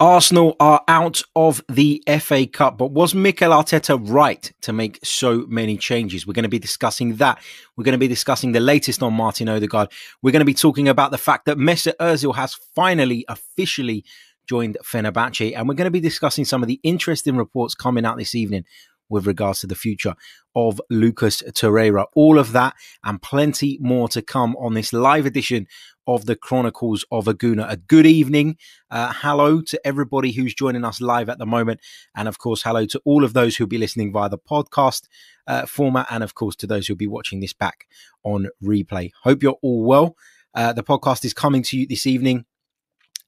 Arsenal are out of the FA Cup, but was Mikel Arteta right to make so many changes? We're going to be discussing that. We're going to be discussing the latest on Martin Odegaard. We're going to be talking about the fact that Mesut Ozil has finally officially joined Fenerbahce, and we're going to be discussing some of the interesting reports coming out this evening with regards to the future of Lucas Torreira. All of that and plenty more to come on this live edition of the Chronicles of a Gooner. A good evening. Uh, hello to everybody who's joining us live at the moment. And of course, hello to all of those who'll be listening via the podcast uh, format. And of course, to those who'll be watching this back on replay. Hope you're all well. Uh, the podcast is coming to you this evening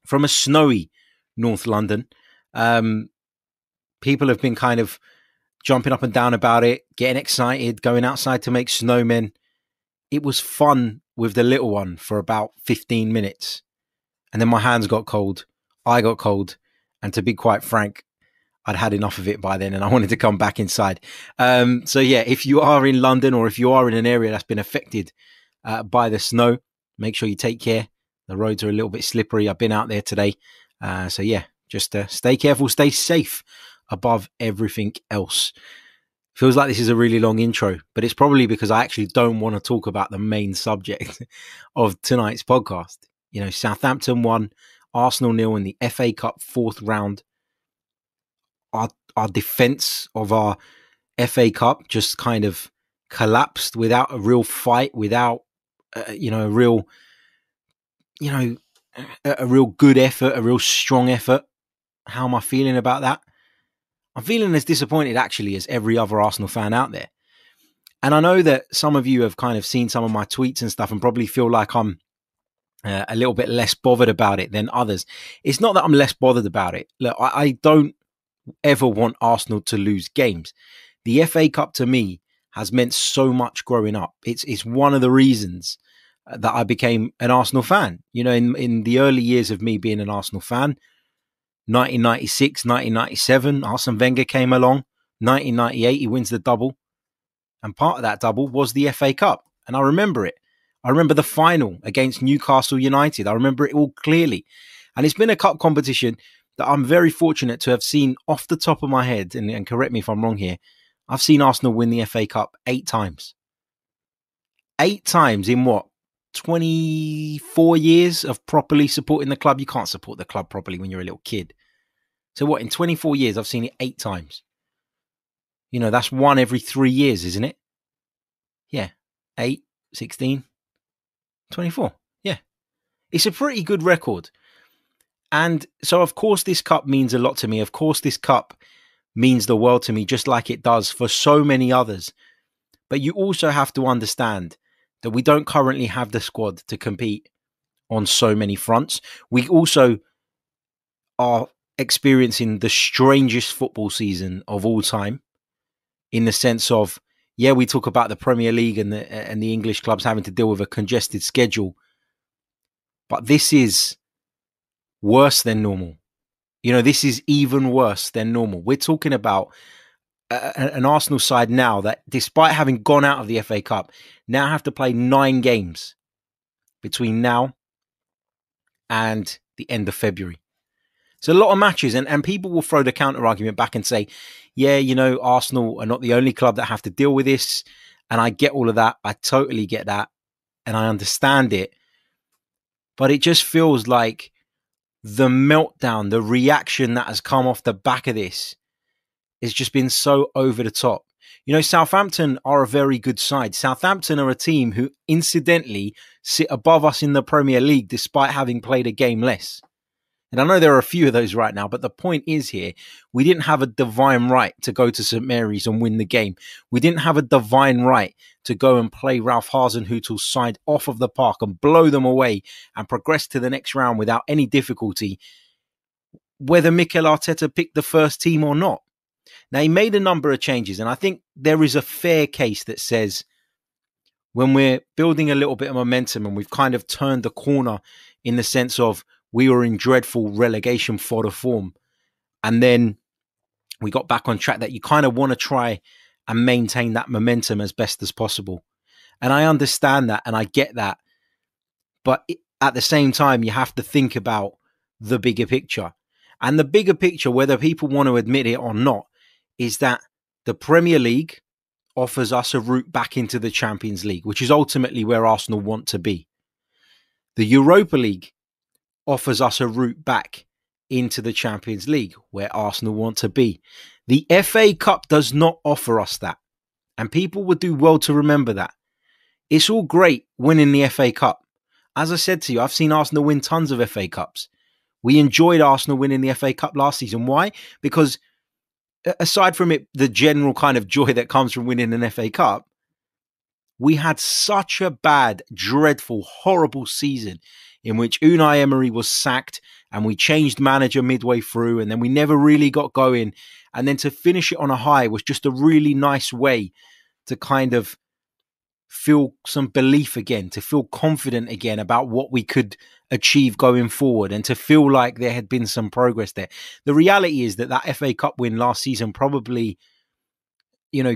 from a snowy North London. Um, people have been kind of jumping up and down about it, getting excited, going outside to make snowmen. It was fun with the little one for about 15 minutes. And then my hands got cold. I got cold. And to be quite frank, I'd had enough of it by then and I wanted to come back inside. Um, so, yeah, if you are in London or if you are in an area that's been affected uh, by the snow, make sure you take care. The roads are a little bit slippery. I've been out there today. Uh, so, yeah, just uh, stay careful, stay safe above everything else. Feels like this is a really long intro, but it's probably because I actually don't want to talk about the main subject of tonight's podcast. You know, Southampton won, Arsenal nil in the FA Cup fourth round. Our our defense of our FA Cup just kind of collapsed without a real fight, without uh, you know a real you know a, a real good effort, a real strong effort. How am I feeling about that? I'm feeling as disappointed actually as every other Arsenal fan out there. And I know that some of you have kind of seen some of my tweets and stuff and probably feel like I'm uh, a little bit less bothered about it than others. It's not that I'm less bothered about it. Look, I, I don't ever want Arsenal to lose games. The FA Cup to me has meant so much growing up. It's it's one of the reasons uh, that I became an Arsenal fan. You know, in in the early years of me being an Arsenal fan, 1996, 1997, Arsene Wenger came along. 1998, he wins the double. And part of that double was the FA Cup. And I remember it. I remember the final against Newcastle United. I remember it all clearly. And it's been a cup competition that I'm very fortunate to have seen off the top of my head. And, and correct me if I'm wrong here. I've seen Arsenal win the FA Cup eight times. Eight times in what? 24 years of properly supporting the club. You can't support the club properly when you're a little kid. So, what, in 24 years, I've seen it eight times. You know, that's one every three years, isn't it? Yeah. 8, 16, 24. Yeah. It's a pretty good record. And so, of course, this cup means a lot to me. Of course, this cup means the world to me, just like it does for so many others. But you also have to understand that we don't currently have the squad to compete on so many fronts. We also are experiencing the strangest football season of all time in the sense of yeah we talk about the Premier League and the and the English clubs having to deal with a congested schedule but this is worse than normal you know this is even worse than normal we're talking about an Arsenal side now that, despite having gone out of the FA Cup, now have to play nine games between now and the end of February. It's a lot of matches, and, and people will throw the counter argument back and say, yeah, you know, Arsenal are not the only club that have to deal with this. And I get all of that. I totally get that. And I understand it. But it just feels like the meltdown, the reaction that has come off the back of this has just been so over the top. You know, Southampton are a very good side. Southampton are a team who, incidentally, sit above us in the Premier League despite having played a game less. And I know there are a few of those right now, but the point is here, we didn't have a divine right to go to St. Mary's and win the game. We didn't have a divine right to go and play Ralph Hasenhüttl's side off of the park and blow them away and progress to the next round without any difficulty, whether Mikel Arteta picked the first team or not. Now, he made a number of changes, and I think there is a fair case that says when we're building a little bit of momentum and we've kind of turned the corner in the sense of we were in dreadful relegation fodder form, and then we got back on track, that you kind of want to try and maintain that momentum as best as possible. And I understand that and I get that. But at the same time, you have to think about the bigger picture. And the bigger picture, whether people want to admit it or not, is that the Premier League offers us a route back into the Champions League, which is ultimately where Arsenal want to be. The Europa League offers us a route back into the Champions League, where Arsenal want to be. The FA Cup does not offer us that. And people would do well to remember that. It's all great winning the FA Cup. As I said to you, I've seen Arsenal win tons of FA Cups. We enjoyed Arsenal winning the FA Cup last season. Why? Because aside from it, the general kind of joy that comes from winning an FA Cup, we had such a bad, dreadful, horrible season in which Unai Emery was sacked and we changed manager midway through and then we never really got going. And then to finish it on a high was just a really nice way to kind of feel some belief again, to feel confident again about what we could achieve going forward and to feel like there had been some progress there. The reality is that that FA Cup win last season probably, you know,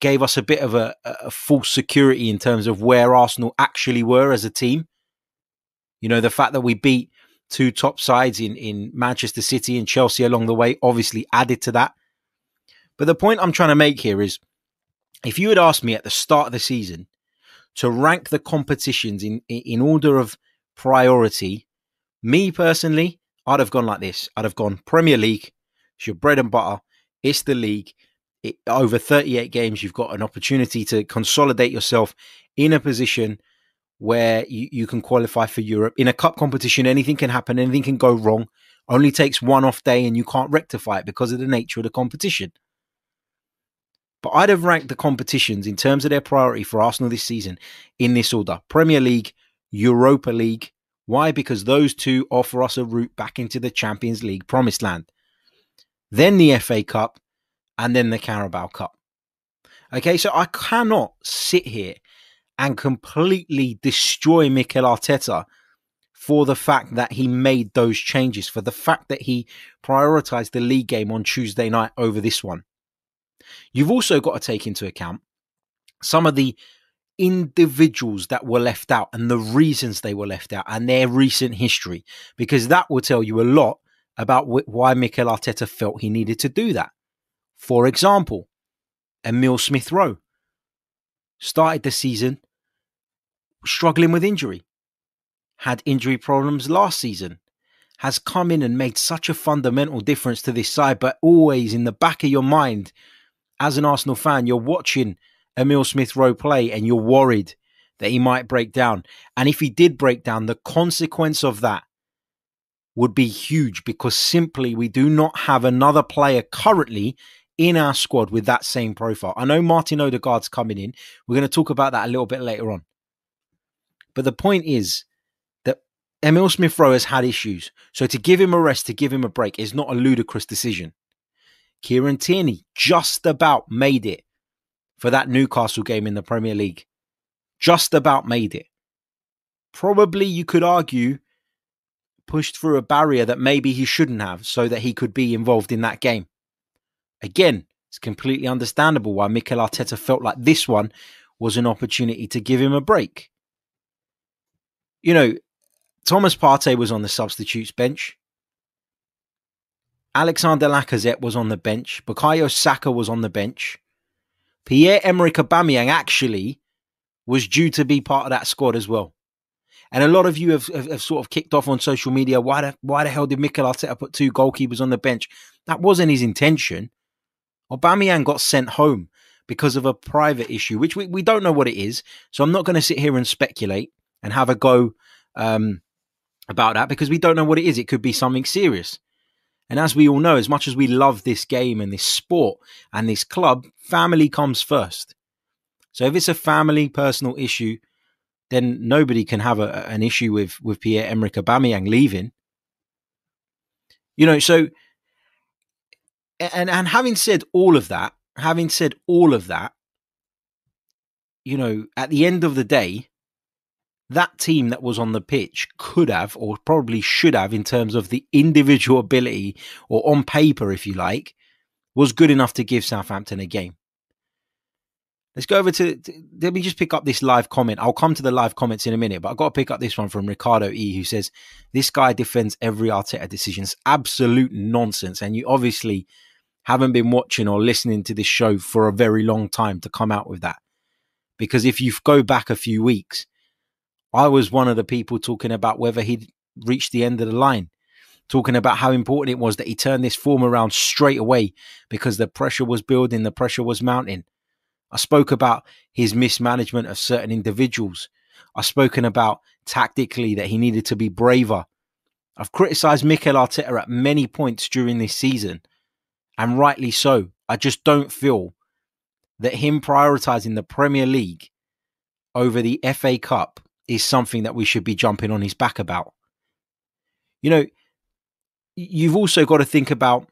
gave us a bit of a, a false security in terms of where Arsenal actually were as a team. You know, the fact that we beat two top sides in, in Manchester City and Chelsea along the way obviously added to that. But the point I'm trying to make here is if you had asked me at the start of the season to rank the competitions in, in order of priority, me personally, I'd have gone like this. I'd have gone Premier League, it's your bread and butter, it's the league. It, over 38 games, you've got an opportunity to consolidate yourself in a position where you, you can qualify for Europe. In a cup competition, anything can happen, anything can go wrong. Only takes one off day and you can't rectify it because of the nature of the competition. But I'd have ranked the competitions in terms of their priority for Arsenal this season in this order Premier League, Europa League. Why? Because those two offer us a route back into the Champions League promised land. Then the FA Cup, and then the Carabao Cup. Okay, so I cannot sit here and completely destroy Mikel Arteta for the fact that he made those changes, for the fact that he prioritized the league game on Tuesday night over this one. You've also got to take into account some of the individuals that were left out and the reasons they were left out and their recent history, because that will tell you a lot about why Mikel Arteta felt he needed to do that. For example, Emil Smith Rowe started the season struggling with injury, had injury problems last season, has come in and made such a fundamental difference to this side, but always in the back of your mind, as an Arsenal fan, you're watching Emil Smith Rowe play and you're worried that he might break down. And if he did break down, the consequence of that would be huge because simply we do not have another player currently in our squad with that same profile. I know Martin Odegaard's coming in. We're going to talk about that a little bit later on. But the point is that Emil Smith Rowe has had issues. So to give him a rest, to give him a break, is not a ludicrous decision. Kieran Tierney just about made it for that Newcastle game in the Premier League. Just about made it. Probably, you could argue, pushed through a barrier that maybe he shouldn't have so that he could be involved in that game. Again, it's completely understandable why Mikel Arteta felt like this one was an opportunity to give him a break. You know, Thomas Partey was on the substitutes bench. Alexander Lacazette was on the bench. Bukayo Saka was on the bench. Pierre Emerick Aubameyang actually was due to be part of that squad as well. And a lot of you have, have, have, sort of kicked off on social media. Why the, why the hell did Mikel Arteta put two goalkeepers on the bench? That wasn't his intention. Aubameyang got sent home because of a private issue, which we, we don't know what it is. So I'm not going to sit here and speculate and have a go um, about that because we don't know what it is. It could be something serious. And as we all know, as much as we love this game and this sport and this club, family comes first. So if it's a family personal issue, then nobody can have a, an issue with with Pierre Emerick Aubameyang leaving. You know, so and and having said all of that, having said all of that, you know, at the end of the day, that team that was on the pitch could have, or probably should have, in terms of the individual ability, or on paper, if you like, was good enough to give Southampton a game. Let's go over to, let me just pick up this live comment. I'll come to the live comments in a minute, but I've got to pick up this one from Ricardo E, who says, This guy defends every Arteta decision. It's absolute nonsense. And you obviously haven't been watching or listening to this show for a very long time to come out with that. Because if you go back a few weeks, I was one of the people talking about whether he'd reached the end of the line, talking about how important it was that he turned this form around straight away because the pressure was building, the pressure was mounting. I spoke about his mismanagement of certain individuals. I've spoken about tactically that he needed to be braver. I've criticized Mikel Arteta at many points during this season, and rightly so. I just don't feel that him prioritizing the Premier League over the FA Cup is something that we should be jumping on his back about. You know, you've also got to think about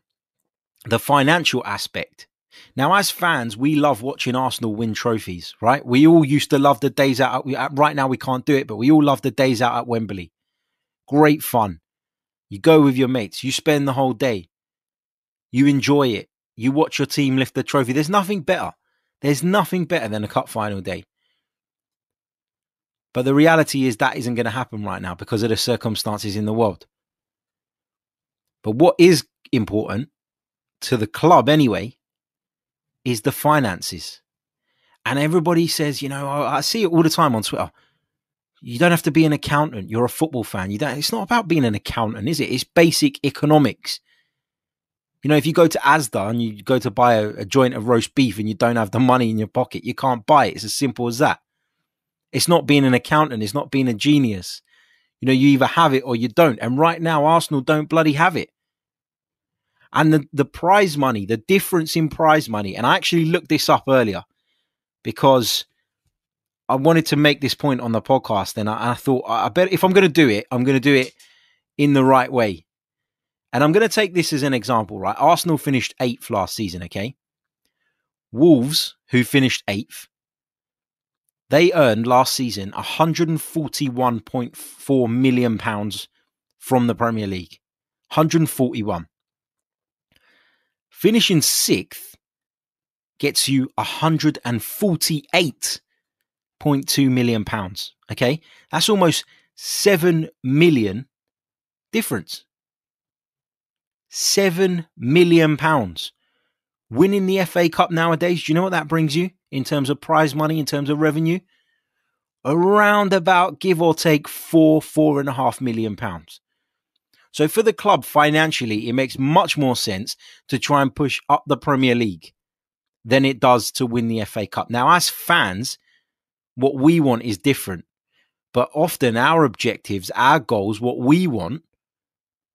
the financial aspect. Now, as fans, we love watching Arsenal win trophies, right? We all used to love the days out. Right now, we can't do it, but we all love the days out at Wembley. Great fun. You go with your mates, you spend the whole day, you enjoy it, you watch your team lift the trophy. There's nothing better. There's nothing better than a cup final day. But the reality is that isn't going to happen right now because of the circumstances in the world. But what is important to the club anyway is the finances. And everybody says, you know, I see it all the time on Twitter. You don't have to be an accountant. You're a football fan. You don't. It's not about being an accountant, is it? It's basic economics. You know, if you go to Asda and you go to buy a, a joint of roast beef and you don't have the money in your pocket, you can't buy it. It's as simple as that. It's not being an accountant. It's not being a genius. You know, you either have it or you don't. And right now, Arsenal don't bloody have it and the, the prize money, the difference in prize money. And I actually looked this up earlier because I wanted to make this point on the podcast. And I, I thought, I bet if I'm going to do it, I'm going to do it in the right way. And I'm going to take this as an example, right? Arsenal finished eighth last season, okay? Wolves, who finished eighth, they earned last season 141.4 million pounds from the Premier League. 141. Finishing sixth gets you 148.2 million pounds. Okay. That's almost 7 million difference. 7 million pounds. Winning the FA Cup nowadays, do you know what that brings you in terms of prize money, in terms of revenue? Around about, give or take, four, four and a half million pounds. So for the club financially, it makes much more sense to try and push up the Premier League than it does to win the FA Cup. Now, as fans, what we want is different. But often our objectives, our goals, what we want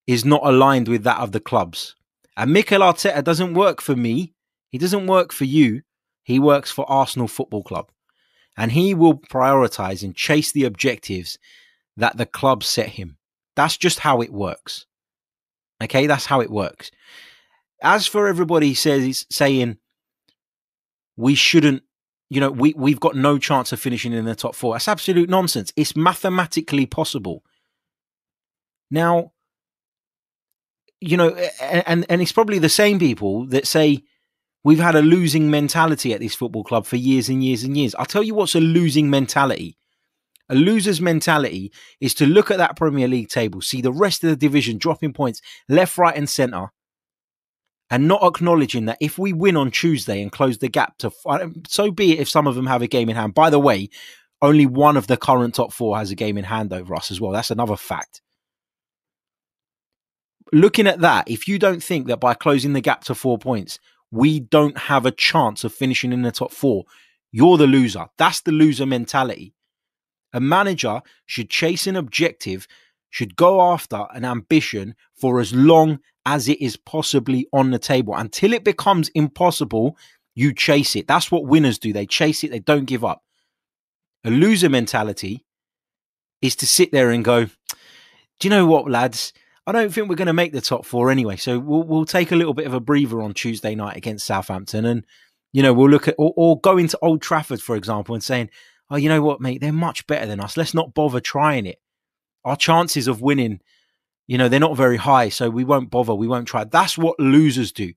is not aligned with that of the clubs. And Mikel Arteta doesn't work for me. He doesn't work for you. He works for Arsenal Football Club. And he will prioritize and chase the objectives that the club set him. That's just how it works. Okay, that's how it works. As for everybody says saying we shouldn't, you know, we we've got no chance of finishing in the top four. That's absolute nonsense. It's mathematically possible. Now, you know, and and it's probably the same people that say we've had a losing mentality at this football club for years and years and years. I'll tell you what's a losing mentality. A loser's mentality is to look at that Premier League table, see the rest of the division dropping points left, right, and centre, and not acknowledging that if we win on Tuesday and close the gap to so be it if some of them have a game in hand. By the way, only one of the current top four has a game in hand over us as well. That's another fact. Looking at that, if you don't think that by closing the gap to four points, we don't have a chance of finishing in the top four, you're the loser. That's the loser mentality. A manager should chase an objective, should go after an ambition for as long as it is possibly on the table. Until it becomes impossible, you chase it. That's what winners do. They chase it, they don't give up. A loser mentality is to sit there and go, Do you know what, lads? I don't think we're going to make the top four anyway. So we'll we'll take a little bit of a breather on Tuesday night against Southampton, and you know we'll look at or, or go into Old Trafford for example and saying, oh, you know what, mate, they're much better than us. Let's not bother trying it. Our chances of winning, you know, they're not very high, so we won't bother. We won't try. That's what losers do.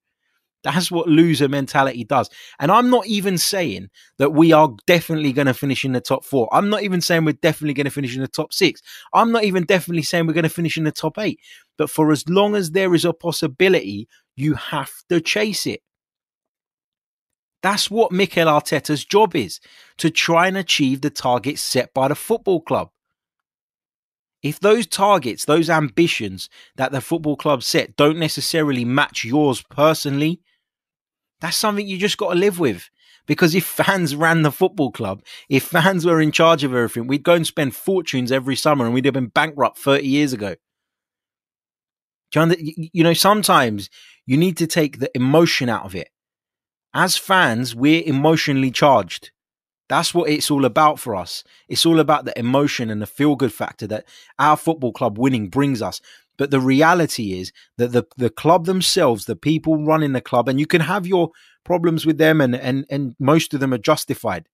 That's what loser mentality does. And I'm not even saying that we are definitely going to finish in the top four. I'm not even saying we're definitely going to finish in the top six. I'm not even definitely saying we're going to finish in the top eight. But for as long as there is a possibility, you have to chase it. That's what Mikel Arteta's job is to try and achieve the targets set by the football club. If those targets, those ambitions that the football club set don't necessarily match yours personally, that's something you just got to live with. Because if fans ran the football club, if fans were in charge of everything, we'd go and spend fortunes every summer and we'd have been bankrupt 30 years ago. John, you know, sometimes you need to take the emotion out of it. As fans, we're emotionally charged. That's what it's all about for us. It's all about the emotion and the feel good factor that our football club winning brings us. But the reality is that the, the club themselves, the people running the club, and you can have your problems with them, and, and, and most of them are justified.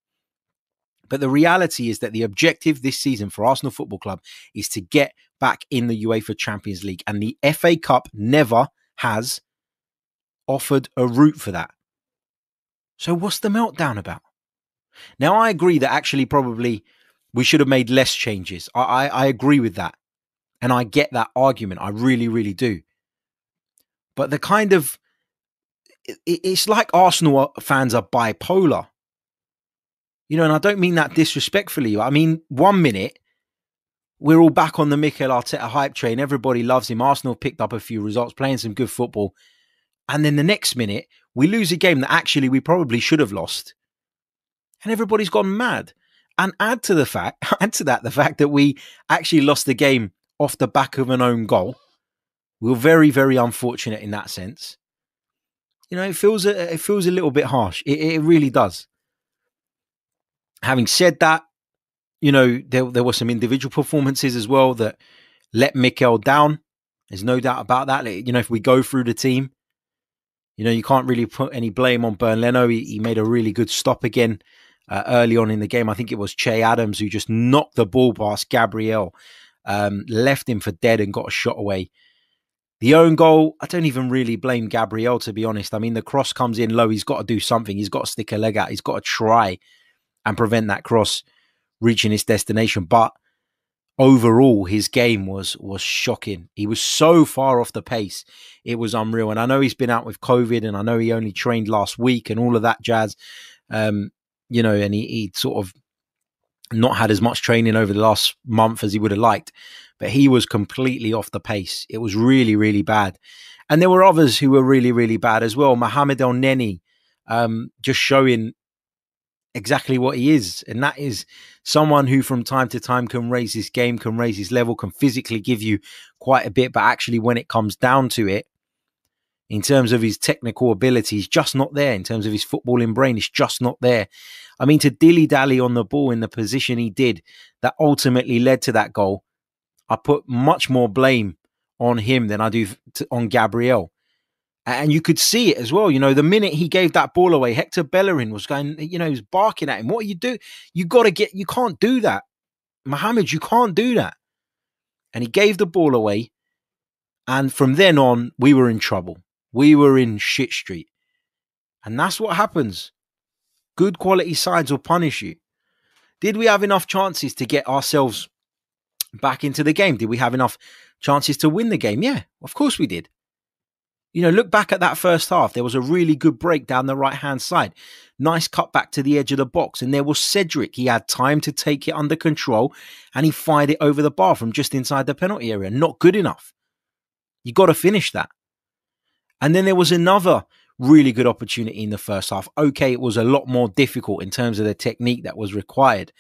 But the reality is that the objective this season for Arsenal Football Club is to get back in the UEFA Champions League. And the FA Cup never has offered a route for that. So, what's the meltdown about? Now, I agree that actually, probably we should have made less changes. I, I, I agree with that. And I get that argument. I really, really do. But the kind of, it, it's like Arsenal fans are bipolar. You know, and I don't mean that disrespectfully. I mean, one minute, we're all back on the Mikel Arteta hype train. Everybody loves him. Arsenal picked up a few results, playing some good football. And then the next minute, we lose a game that actually we probably should have lost. And everybody's gone mad. And add to the fact, add to that the fact that we actually lost the game off the back of an own goal. We were very, very unfortunate in that sense. You know, it feels a, it feels a little bit harsh. It, it really does. Having said that, you know, there there were some individual performances as well that let Mikel down. There's no doubt about that. You know, if we go through the team, you know, you can't really put any blame on Bernd Leno. He, he made a really good stop again uh, early on in the game. I think it was Che Adams who just knocked the ball past Gabriel um, left him for dead and got a shot away. The own goal, I don't even really blame Gabriel, to be honest. I mean, the cross comes in low. He's got to do something. He's got to stick a leg out. He's got to try and prevent that cross reaching its destination. But overall, his game was was shocking. He was so far off the pace. It was unreal. And I know he's been out with COVID and I know he only trained last week and all of that jazz. Um, you know, and he, he sort of not had as much training over the last month as he would have liked, but he was completely off the pace. It was really, really bad. And there were others who were really, really bad as well. Mohamed Elneny, um, just showing exactly what he is. And that is someone who from time to time can raise his game, can raise his level, can physically give you quite a bit. But actually, when it comes down to it, in terms of his technical ability, he's just not there. In terms of his footballing brain, he's just not there. I mean, to dilly dally on the ball in the position he did that ultimately led to that goal, I put much more blame on him than I do to, on Gabriel. And you could see it as well. You know, the minute he gave that ball away, Hector Bellerin was going, you know, he was barking at him. What you do? You got to get, you can't do that. Mohamed, you can't do that. And he gave the ball away. And from then on, we were in trouble. We were in shit street. And that's what happens good quality sides will punish you. Did we have enough chances to get ourselves back into the game? Did we have enough chances to win the game? Yeah, of course we did. You know, look back at that first half. There was a really good break down the right hand side. Nice cut back to the edge of the box. And there was Cedric. He had time to take it under control and he fired it over the bar from just inside the penalty area. Not good enough. You got to finish that. And then there was another really good opportunity in the first half. Okay, it was a lot more difficult in terms of the technique that was required.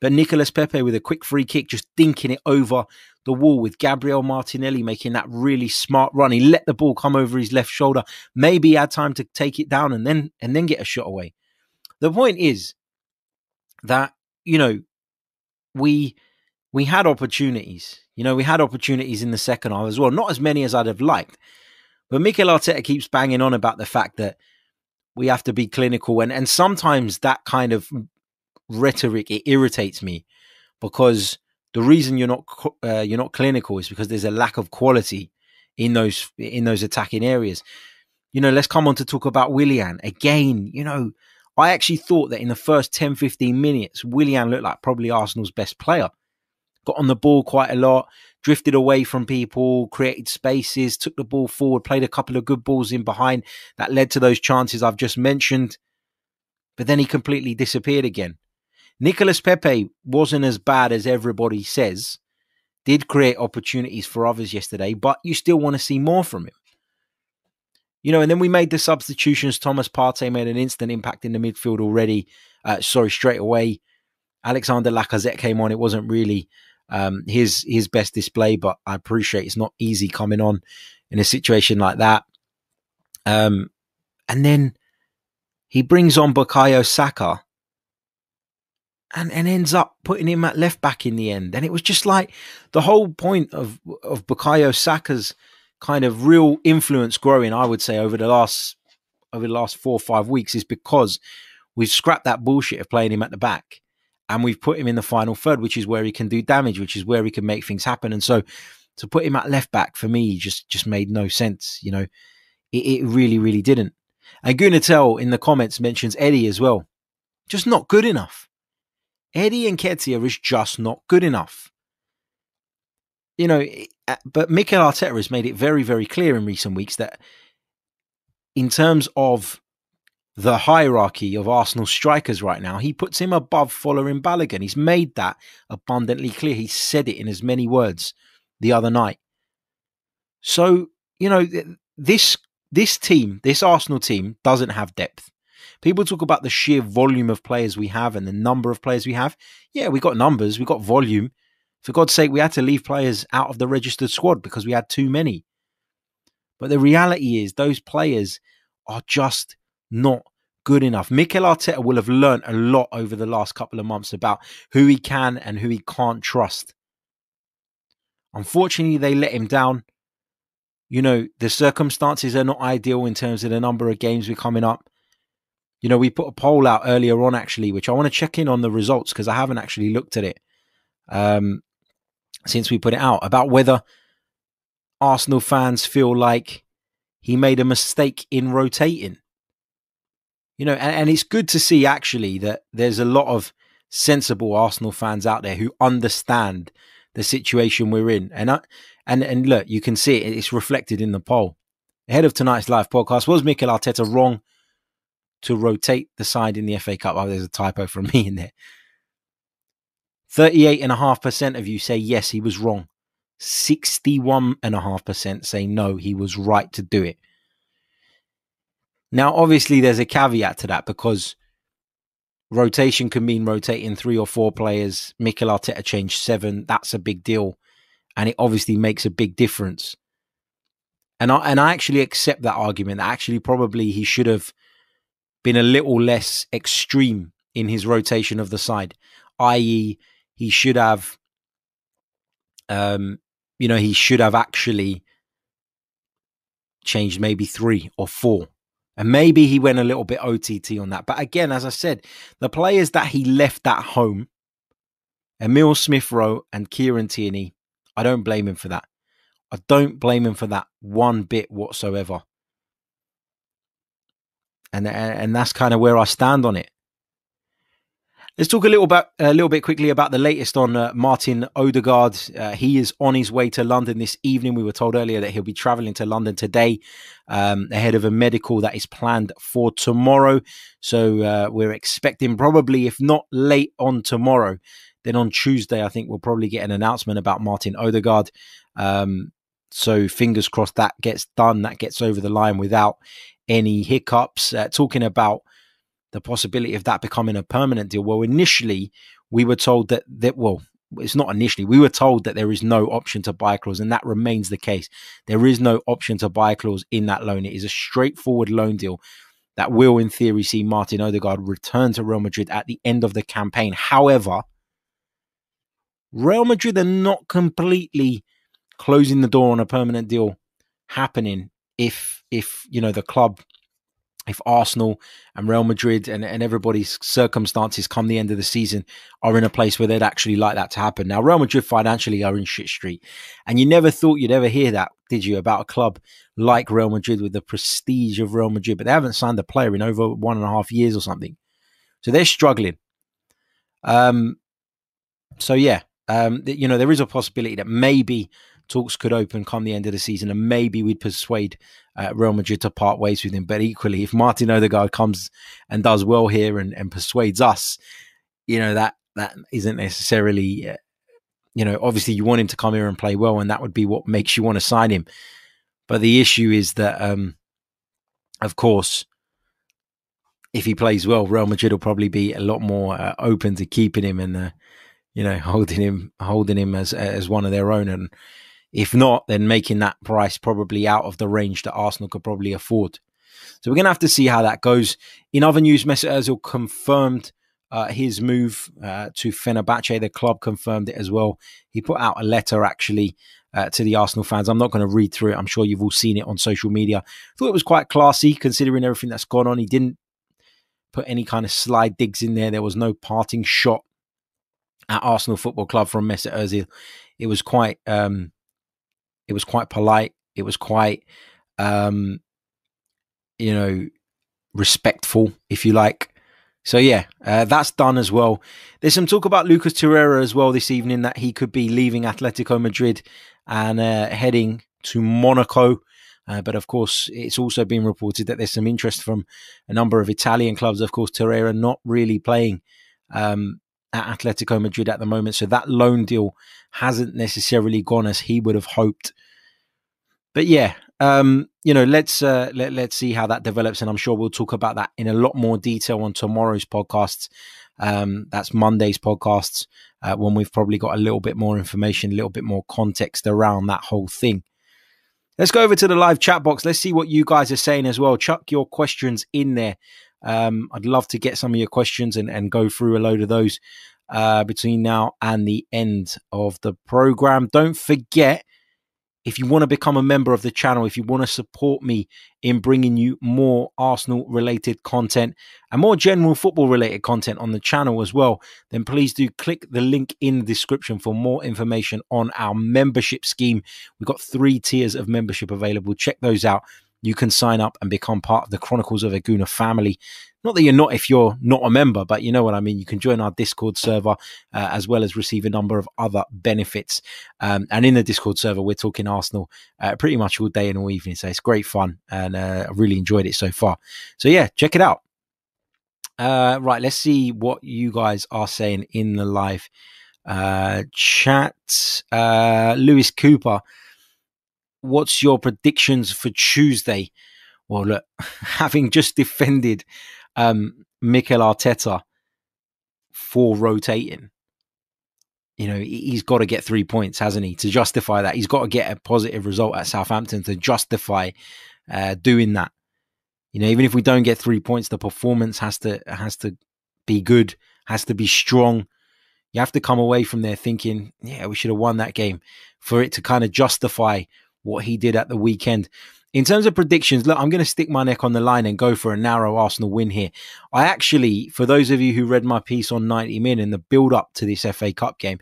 But Nicolas Pepe with a quick free kick, just dinking it over the wall with Gabriel Martinelli making that really smart run. He let the ball come over his left shoulder. Maybe he had time to take it down and then and then get a shot away. The point is that, you know, we we had opportunities. You know, we had opportunities in the second half as well. Not as many as I'd have liked. But Mikel Arteta keeps banging on about the fact that we have to be clinical. And, and sometimes that kind of rhetoric, it irritates me because the reason you're not uh, you're not clinical is because there's a lack of quality in those in those attacking areas. You know, let's come on to talk about Willian again. You know, I actually thought that in the first 10, 15 minutes, Willian looked like probably Arsenal's best player. Got on the ball quite a lot, drifted away from people, created spaces, took the ball forward, played a couple of good balls in behind that led to those chances I've just mentioned. But then he completely disappeared again. Nicolas Pepe wasn't as bad as everybody says. Did create opportunities for others yesterday, but you still want to see more from him. You know, and then we made the substitutions. Thomas Partey made an instant impact in the midfield already. Uh, sorry, straight away. Alexander Lacazette came on. It wasn't really um, his his best display, but I appreciate it's not easy coming on in a situation like that. Um, and then he brings on Bukayo Saka, and, and ends up putting him at left back in the end. And it was just like the whole point of of Bukayo Saka's kind of real influence growing, I would say, over the last over the last four or five weeks is because we've scrapped that bullshit of playing him at the back and we've put him in the final third, which is where he can do damage, which is where he can make things happen. And so to put him at left back for me just just made no sense. You know, it, it really, really didn't. And Gunatel in the comments mentions Eddie as well. Just not good enough. Eddie Nketiah is just not good enough. You know, uh, but Mikel Arteta has made it very, very clear in recent weeks that in terms of the hierarchy of Arsenal strikers right now, he puts him above Folarin Balogun. He's made that abundantly clear. He said it in as many words the other night. So, you know, this this team, this Arsenal team doesn't have depth. People talk about the sheer volume of players we have and the number of players we have. Yeah, we got numbers, we got volume. For God's sake, we had to leave players out of the registered squad because we had too many. But the reality is, those players are just not good enough. Mikel Arteta will have learned a lot over the last couple of months about who he can and who he can't trust. Unfortunately, they let him down. You know, the circumstances are not ideal in terms of the number of games we're coming up. You know, we put a poll out earlier on actually, which I want to check in on the results because I haven't actually looked at it um, since we put it out about whether Arsenal fans feel like he made a mistake in rotating. You know, and, and it's good to see actually that there's a lot of sensible Arsenal fans out there who understand the situation we're in. And I, and and look, you can see it, it's reflected in the poll. Ahead of tonight's live podcast, was Mikel Arteta wrong to rotate the side in the FA Cup. Oh, there's a typo from me in there. 38.5% of you say yes, he was wrong. 61.5% say no, he was right to do it. Now, obviously, there's a caveat to that because rotation can mean rotating three or four players. Mikel Arteta changed seven. That's a big deal. And it obviously makes a big difference. And I, and I actually accept that argument. Actually, probably he should have been a little less extreme in his rotation of the side, i.e., he should have, um, you know, he should have actually changed maybe three or four. And maybe he went a little bit OTT on that. But again, as I said, the players that he left at home, Emil Smith Rowe and Kieran Tierney, I don't blame him for that. I don't blame him for that one bit whatsoever and and that's kind of where I stand on it. Let's talk a little bit, a little bit quickly about the latest on uh, Martin Odegaard. Uh, he is on his way to London this evening. We were told earlier that he'll be travelling to London today um, ahead of a medical that is planned for tomorrow. So uh, we're expecting probably, if not late on tomorrow, then on Tuesday, I think we'll probably get an announcement about Martin Odegaard. Um, so fingers crossed that gets done, that gets over the line without any hiccups, uh, talking about the possibility of that becoming a permanent deal. Well, initially we were told that that well, it's not initially. We were told that there is no option to buy clause, and that remains the case. There is no option to buy clause in that loan. It is a straightforward loan deal that will, in theory, see Martin Odegaard return to Real Madrid at the end of the campaign. However, Real Madrid are not completely closing the door on a permanent deal happening if if you know the club if Arsenal and Real Madrid and, and everybody's circumstances come the end of the season are in a place where they'd actually like that to happen. Now, Real Madrid financially are in shit street. And you never thought you'd ever hear that, did you, about a club like Real Madrid with the prestige of Real Madrid, but they haven't signed a player in over one and a half years or something. So they're struggling. Um, so yeah, um, you know, there is a possibility that maybe talks could open come the end of the season, and maybe we'd persuade uh, Real Madrid to part ways with him. But equally, if Martin Odegaard comes and does well here and, and persuades us, you know that that isn't necessarily, uh, you know, obviously you want him to come here and play well, and that would be what makes you want to sign him. But the issue is that, um, of course, if he plays well, Real Madrid will probably be a lot more uh, open to keeping him and, uh, you know, holding him, holding him as as one of their own. And if not, then making that price probably out of the range that Arsenal could probably afford. So we're going to have to see how that goes. In other news, Mesut Ozil confirmed uh, his move uh, to Fenerbahce. The club confirmed it as well. He put out a letter actually uh, to the Arsenal fans. I'm not going to read through it. I'm sure you've all seen it on social media. I Thought it was quite classy considering everything that's gone on. He didn't put any kind of slide digs in there. There was no parting shot at Arsenal Football Club from Mesut Ozil. It was quite um, it was quite polite. It was quite, um, you know, respectful, if you like. So yeah, uh, that's done as well. There's some talk about Lucas Torreira as well this evening that he could be leaving Atletico Madrid and uh, heading to Monaco. Uh, but of course, it's also been reported that there's some interest from a number of Italian clubs. Of course, Torreira not really playing um, at Atletico Madrid at the moment. So that loan deal hasn't necessarily gone as he would have hoped. But yeah, um, you know, let's uh, let, let's see how that develops, and I'm sure we'll talk about that in a lot more detail on tomorrow's podcasts. Um, that's Monday's podcasts uh, when we've probably got a little bit more information, a little bit more context around that whole thing. Let's go over to the live chat box. Let's see what you guys are saying as well. Chuck your questions in there. Um, I'd love to get some of your questions and, and go through a load of those uh, between now and the end of the program. Don't forget, if you want to become a member of the channel, if you want to support me in bringing you more Arsenal related content and more general football related content on the channel as well, then please do click the link in the description for more information on our membership scheme. We've got three tiers of membership available. Check those out you can sign up and become part of the Chronicles of a Gooner family. Not that you're not if you're not a member, but you know what I mean. You can join our Discord server uh, as well as receive a number of other benefits. Um, and in the Discord server, we're talking Arsenal uh, pretty much all day and all evening. So it's great fun, and uh, I really enjoyed it so far. So yeah, check it out. Uh, right, let's see what you guys are saying in the live uh, chat. Uh, Lewis Cooper what's your predictions for Tuesday? Well, look, having just defended um, Mikel Arteta for rotating, you know, he's got to get three points, hasn't he, to justify that? He's got to get a positive result at Southampton to justify uh, doing that. You know, even if we don't get three points, the performance has to has to be good, has to be strong. You have to come away from there thinking, yeah, we should have won that game for it to kind of justify what he did at the weekend. In terms of predictions, look, I'm going to stick my neck on the line and go for a narrow Arsenal win here. I actually, for those of you who read my piece on 90 Min and the build up to this FA Cup game,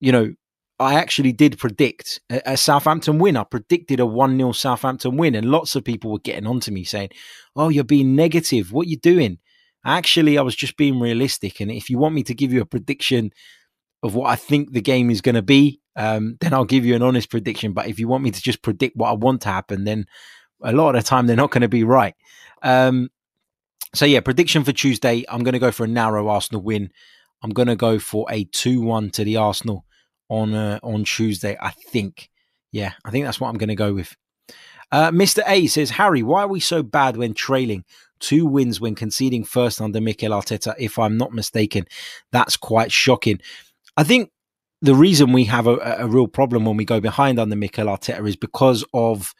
you know, I actually did predict a, Southampton win. I predicted a 1 0 Southampton win, and lots of people were getting onto me saying, Oh, you're being negative. What are you doing? Actually, I was just being realistic. And if you want me to give you a prediction of what I think the game is going to be, um, then I'll give you an honest prediction. But if you want me to just predict what I want to happen, then a lot of the time they're not going to be right. Um, so yeah, prediction for Tuesday, I'm going to go for a narrow Arsenal win. I'm going to go for a 2-1 to the Arsenal on uh, on Tuesday. I think, yeah, I think that's what I'm going to go with. Uh, Mr. A says, Harry, why are we so bad when trailing? Two wins when conceding first under Mikel Arteta, if I'm not mistaken. That's quite shocking. I think the reason we have a, a real problem when we go behind under Mikel Arteta is because of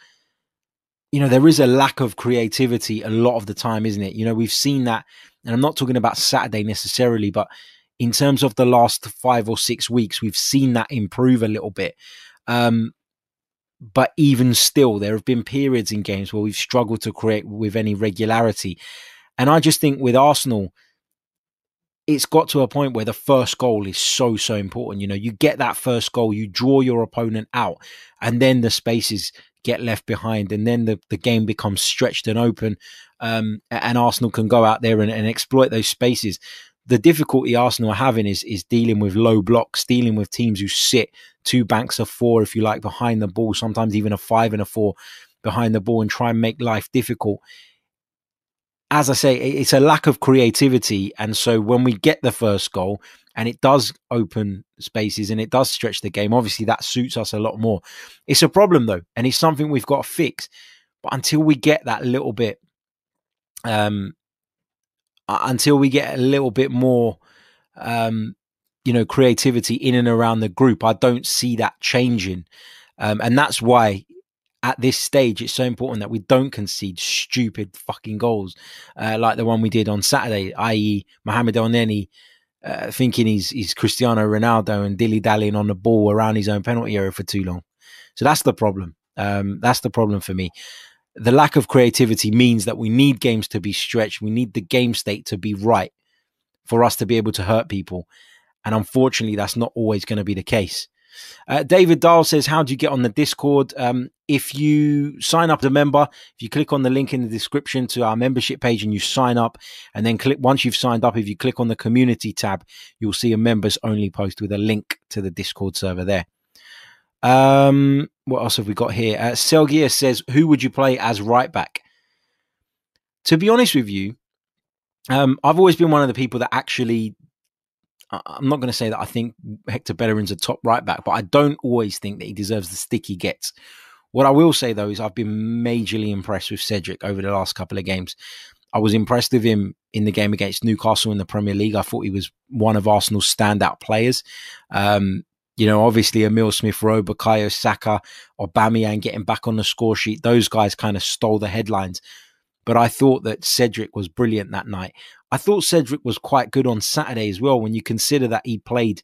you know there is a lack of creativity a lot of the time isn't it you know we've seen that and i'm not talking about saturday necessarily but in terms of the last five or six weeks, we've seen that improve a little bit. Um, but even still, there have been periods in games where we've struggled to create with any regularity. And I just think with Arsenal, it's got to a point where the first goal is so, so important. You know, you get that first goal, you draw your opponent out, and then the spaces get left behind, and then the, the game becomes stretched and open. Um, and Arsenal can go out there and, and exploit those spaces the difficulty Arsenal are having is is dealing with low blocks, dealing with teams who sit two banks of four, if you like, behind the ball, sometimes even a five and a four behind the ball, and try and make life difficult. As I say, it's a lack of creativity, and so when we get the first goal, and it does open spaces and it does stretch the game, obviously that suits us a lot more. It's a problem though, and it's something we've got to fix. But until we get that little bit um, until we get a little bit more, um, you know, creativity in and around the group. I don't see that changing, um, and that's why at this stage it's so important that we don't concede stupid fucking goals uh, like the one we did on Saturday, i.e., Mohamed Elneny. Uh, thinking he's he's Cristiano Ronaldo and dilly dallying on the ball around his own penalty area for too long. So that's the problem. Um, that's the problem for me the lack of creativity means that we need games to be stretched. We need the game state to be right for us to be able to hurt people. And unfortunately, that's not always going to be the case. Uh, David Dahl says, How do you get on the Discord? Um, if you sign up as a member, if you click on the link in the description to our membership page and you sign up, and then click once you've signed up, if you click on the community tab, you'll see a members only post with a link to the Discord server there. Um, what else have we got here? Uh, says, "Who would you play as right back?" To be honest with you, um, I've always been one of the people that actually. I'm not going to say that I think Hector Bellerin's a top right back, but I don't always think that he deserves the stick he gets. What I will say though is I've been majorly impressed with Cedric over the last couple of games. I was impressed with him in the game against Newcastle in the Premier League. I thought he was one of Arsenal's standout players. Um, you know, obviously Emil Smith Rowe, Bukayo Saka, Aubameyang getting back on the score sheet. Those guys kind of stole the headlines. But I thought that Cedric was brilliant that night. I thought Cedric was quite good on Saturday as well. When you consider that he played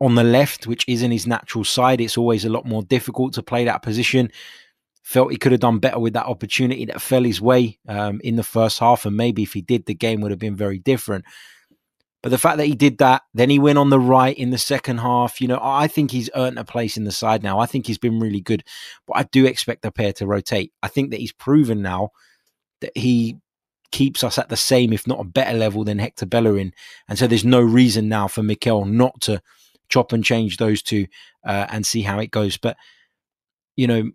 on the left, which isn't his natural side, it's always a lot more difficult to play that position. Felt he could have done better with that opportunity that fell his way um, in the first half, and maybe if he did, the game would have been very different. But the fact that he did that, then he went on the right in the second half. You know, I think he's earned a place in the side now. I think he's been really good, but I do expect the pair to rotate. I think that he's proven now that he keeps us at the same, if not a better level than Hector Bellerin. And so there's no reason now for Mikel not to chop and change those two uh, and see how it goes. But, you know,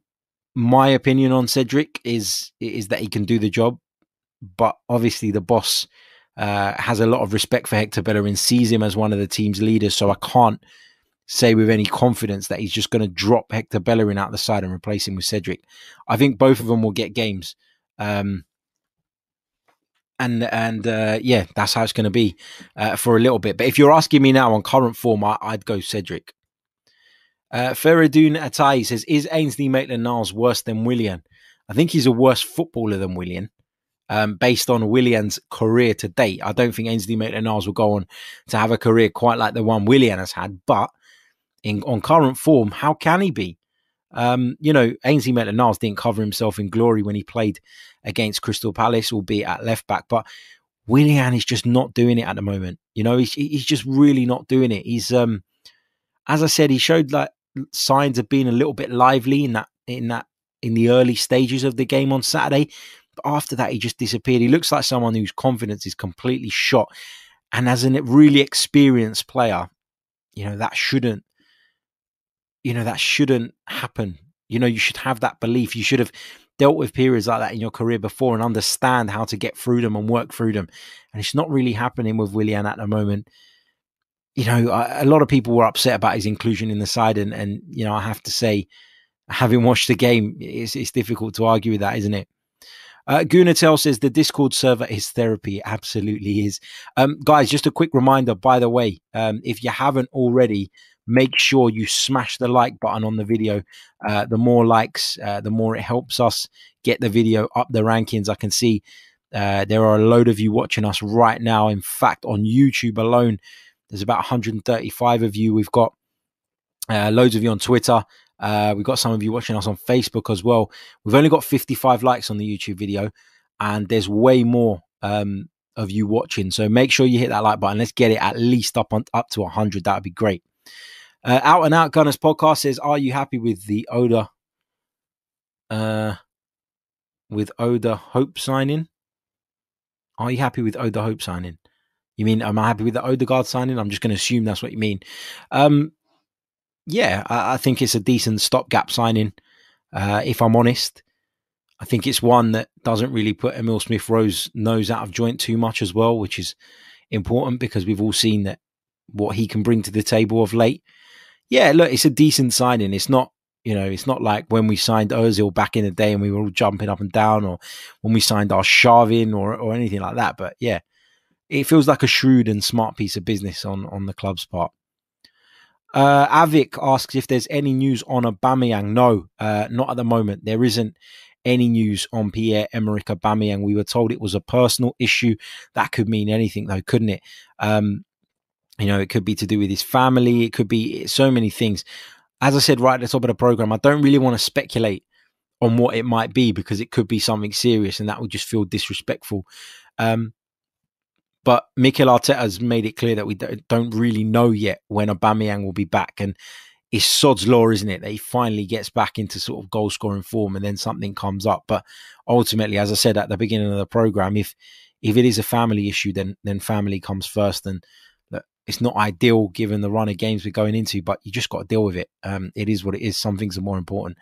my opinion on Cedric is is that he can do the job, but obviously the boss uh, has a lot of respect for Hector Bellerin, sees him as one of the team's leaders. So I can't say with any confidence that he's just going to drop Hector Bellerin out the side and replace him with Cedric. I think both of them will get games. Um, and and uh, yeah, that's how it's going to be uh, for a little bit. But if you're asking me now on current form, I, would go Cedric. Uh, Feridun Atai says, "Is Ainsley Maitland-Niles worse than Willian? I think he's a worse footballer than Willian um, based on Willian's career to date. I don't think Ainsley Maitland-Niles will go on to have a career quite like the one Willian has had, but in on current form, how can he be? Um, you know, Ainsley Maitland-Niles didn't cover himself in glory when he played against Crystal Palace, albeit at left back, but Willian is just not doing it at the moment. You know, he's, he's just really not doing it. He's, um, as I said, he showed like signs of being a little bit lively in that in that in the early stages of the game on Saturday, but after that, he just disappeared. He looks like someone whose confidence is completely shot. And as a really experienced player, you know, that shouldn't, you know, that shouldn't happen. You know, you should have that belief. You should have dealt with periods like that in your career before and understand how to get through them and work through them. And it's not really happening with Willian at the moment. You know, a lot of people were upset about his inclusion in the side. And, and you know, I have to say, having watched the game, it's, it's difficult to argue with that, isn't it? Uh, Gunatel says the Discord server is therapy. absolutely is. Um, guys, just a quick reminder, by the way, um, if you haven't already, make sure you smash the like button on the video. Uh, the more likes, uh, the more it helps us get the video up the rankings. I can see Uh, there are a load of you watching us right now. In fact, on YouTube alone, there's about 135 of you. We've got uh, loads of you on Twitter. Uh, we've got some of you watching us on Facebook as well. We've only got 55 likes on the YouTube video, and there's way more um, of you watching. So make sure you hit that like button. Let's get it at least up on up to 100. That would be great. Uh, out and out Gunners podcast says, "Are you happy with the Oda, uh, with Oda Hope signing? Are you happy with Oda Hope signing? You mean am I happy with the Odegaard signing? I'm just going to assume that's what you mean. Um, yeah, I, I think it's a decent stopgap signing. Uh, if I'm honest, I think it's one that doesn't really put Emil Smith Rowe's nose out of joint too much as well, which is important because we've all seen that what he can bring to the table of late. Yeah, look, it's a decent signing. It's not, you know, it's not like when we signed Ozil back in the day and we were all jumping up and down, or when we signed Arshavin or or anything like that. But yeah, it feels like a shrewd and smart piece of business on on the club's part. Uh, Avik asks if there's any news on Aubameyang. No, uh, not at the moment. There isn't any news on Pierre Emerick Aubameyang. We were told it was a personal issue. That could mean anything, though, couldn't it? Um, you know, it could be to do with his family. It could be so many things. As I said right at the top of the program, I don't really want to speculate on what it might be because it could be something serious, and that would just feel disrespectful. Um, but Mikel Arteta has made it clear that we don't really know yet when Aubameyang will be back, and it's sod's law, isn't it, that he finally gets back into sort of goal scoring form, and then something comes up. But ultimately, as I said at the beginning of the program, if if it is a family issue, then then family comes first, and it's not ideal given the run of games we're going into, but you just got to deal with it. Um, it is what it is. Some things are more important.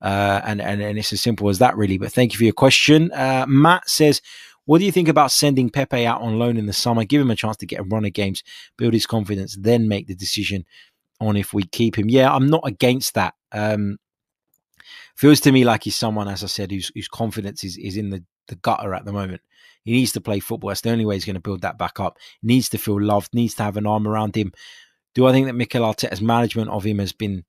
Uh, and, and, and it's as simple as that, really. But thank you for your question. Uh, Matt says, what do you think about sending Pepe out on loan in the summer? Give him a chance to get a run of games, build his confidence, then make the decision on if we keep him. Yeah, I'm not against that. Um, feels to me like he's someone, as I said, whose whose confidence is, is in the, the gutter at the moment. He needs to play football. That's the only way he's going to build that back up. He needs to feel loved, needs to have an arm around him. Do I think that Mikel Arteta's management of him has been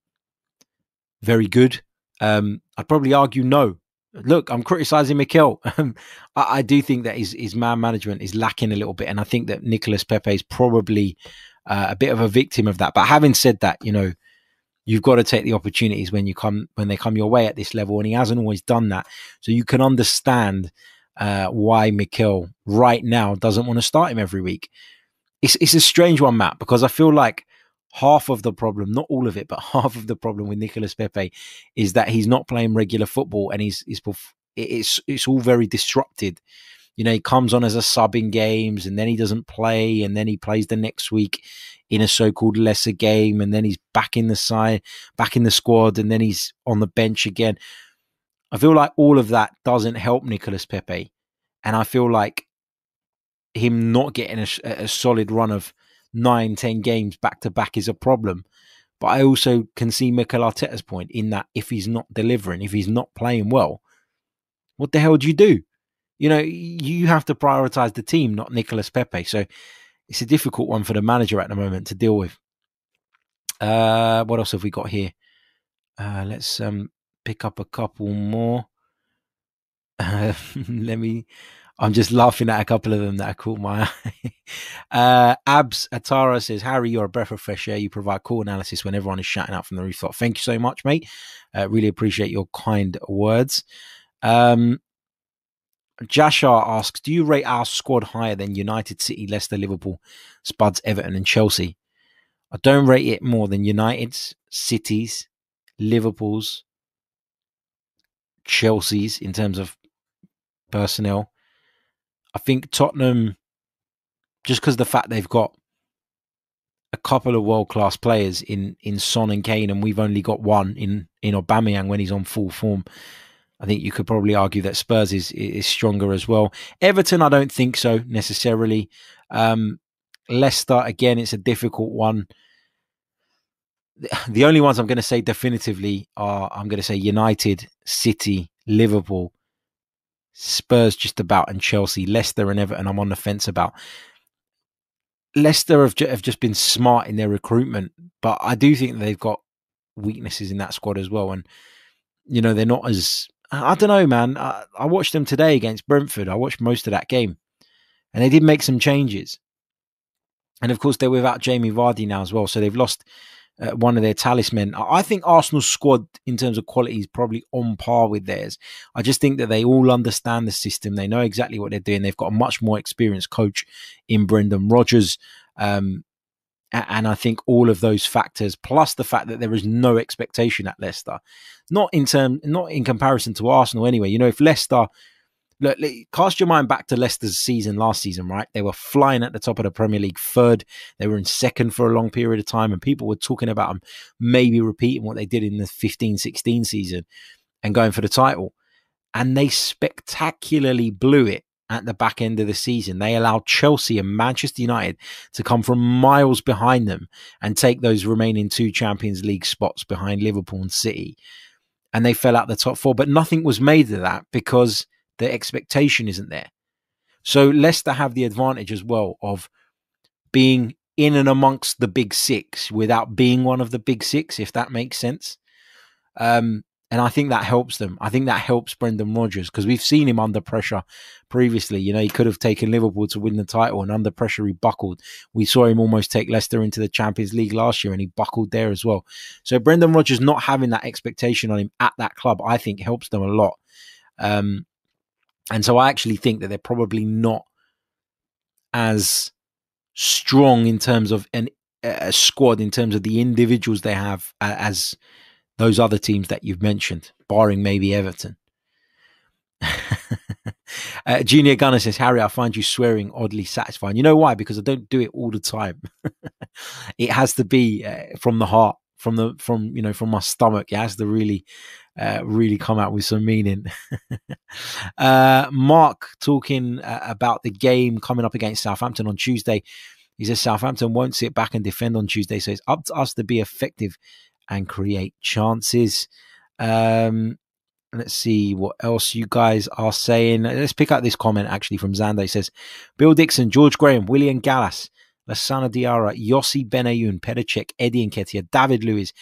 very good? Um, I'd probably argue no look, I'm criticizing Mikel. I, I, do think that his, his man management is lacking a little bit. And I think that Nicolas Pepe is probably uh, a bit of a victim of that. But having said that, you know, you've got to take the opportunities when you come, when they come your way at this level. And he hasn't always done that. So you can understand uh, why Mikel right now doesn't want to start him every week. It's, it's a strange one, Matt, because I feel like half of the problem, not all of it, but half of the problem with Nicolas Pepe is that he's not playing regular football and he's, he's it's it's all very disrupted. You know, he comes on as a sub in games and then he doesn't play and then he plays the next week in a so-called lesser game and then he's back in the side, back in the squad and then he's on the bench again. I feel like all of that doesn't help Nicolas Pepe. And I feel like him not getting a, a solid run of nine, ten games back to back is a problem. But I also can see Mikel Arteta's point in that if he's not delivering, if he's not playing well, what the hell do you do? You know, you have to prioritize the team, not Nicolas Pepe. So it's a difficult one for the manager at the moment to deal with. Uh, what else have we got here? Uh, let's um, pick up a couple more. Uh, let me I'm just laughing at a couple of them that I caught my eye. uh, Abs Atara says, Harry, you're a breath of fresh air. You provide cool analysis when everyone is shouting out from the rooftop. Thank you so much, mate. Uh, really appreciate your kind words. Um, Jashar asks, do you rate our squad higher than United, City, Leicester, Liverpool, Spuds, Everton, and Chelsea? I don't rate it more than United's, City's, Liverpool's, Chelsea's in terms of personnel. I think Tottenham, just because the fact they've got a couple of world class players in in Son and Kane, and we've only got one in in Aubameyang when he's on full form. I think you could probably argue that Spurs is is stronger as well. Everton, I don't think so necessarily. Um, Leicester, again, it's a difficult one. The only ones I'm going to say definitively are I'm going to say United, City, Liverpool, Spurs just about and Chelsea, Leicester and Everton. I'm on the fence about. Leicester have, have just been smart in their recruitment, but I do think they've got weaknesses in that squad as well. And you know they're not as I don't know, man. I, I watched them today against Brentford. I watched most of that game, and they did make some changes. And of course, they're without Jamie Vardy now as well, so they've lost uh, one of their talisman. I think Arsenal's squad, in terms of quality, is probably on par with theirs. I just think that they all understand the system. They know exactly what they're doing. They've got a much more experienced coach in Brendan Rodgers. Um, and I think all of those factors, plus the fact that there is no expectation at Leicester, not in term, not in comparison to Arsenal anyway. You know, if Leicester, look, cast your mind back to Leicester's season last season, right? They were flying at the top of the Premier League, third. They were in second for a long period of time, and people were talking about them maybe repeating what they did in the 15-16 season and going for the title. And they spectacularly blew it at the back end of the season. They allowed Chelsea and Manchester United to come from miles behind them and take those remaining two Champions League spots behind Liverpool and City. And they fell out the top four, but nothing was made of that because the expectation isn't there. So Leicester have the advantage as well of being in and amongst the big six without being one of the big six, if that makes sense. Um, and I think that helps them. I think that helps Brendan Rodgers because we've seen him under pressure previously. You know, he could have taken Liverpool to win the title, and under pressure, he buckled. We saw him almost take Leicester into the Champions League last year, and he buckled there as well. So, Brendan Rodgers not having that expectation on him at that club, I think, helps them a lot. Um, and so, I actually think that they're probably not as strong in terms of an, a squad, in terms of the individuals they have as those other teams that you've mentioned, barring maybe Everton. uh, Junior Gunner says, Harry, I find you swearing oddly satisfying. You know why? Because I don't do it all the time. it has to be uh, from the heart, from the from you know from my stomach. It has to really, uh, really come out with some meaning. uh, Mark talking uh, about the game coming up against Southampton on Tuesday. He says Southampton won't sit back and defend on Tuesday, so it's up to us to be effective and create chances. Um, let's see what else you guys are saying. Let's pick up this comment actually from Xander. He says, Bill Dixon, George Graham, William Gallas, Lassana Diarra, Yossi Benayoun, Petr Eddie Nketiah, David Luiz,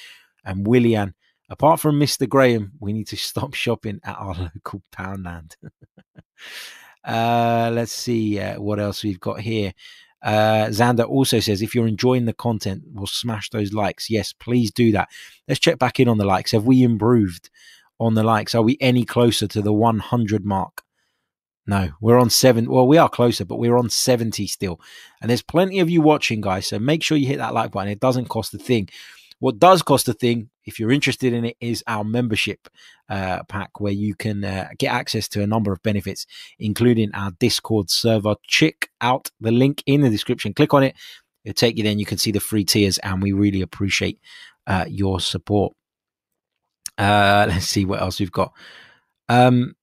and Willian. Apart from Mr. Graham, we need to stop shopping at our local Poundland. uh, let's see uh, what else we've got here. Uh, Xander also says, if you're enjoying the content, we'll smash those likes. Yes, please do that. Let's check back in on the likes. Have we improved on the likes? Are we any closer to the 100 mark? No, we're on seven. Well, we are closer, but we're on 70 still. And there's plenty of you watching, guys. So make sure you hit that like button. It doesn't cost a thing. What does cost a thing, if you're interested in it, is our membership uh, pack where you can uh, get access to a number of benefits, including our Discord server. Check out the link in the description. Click on it. It'll take you then. You can see the free tiers, and we really appreciate uh, your support. Uh, let's see what else we've got. Um,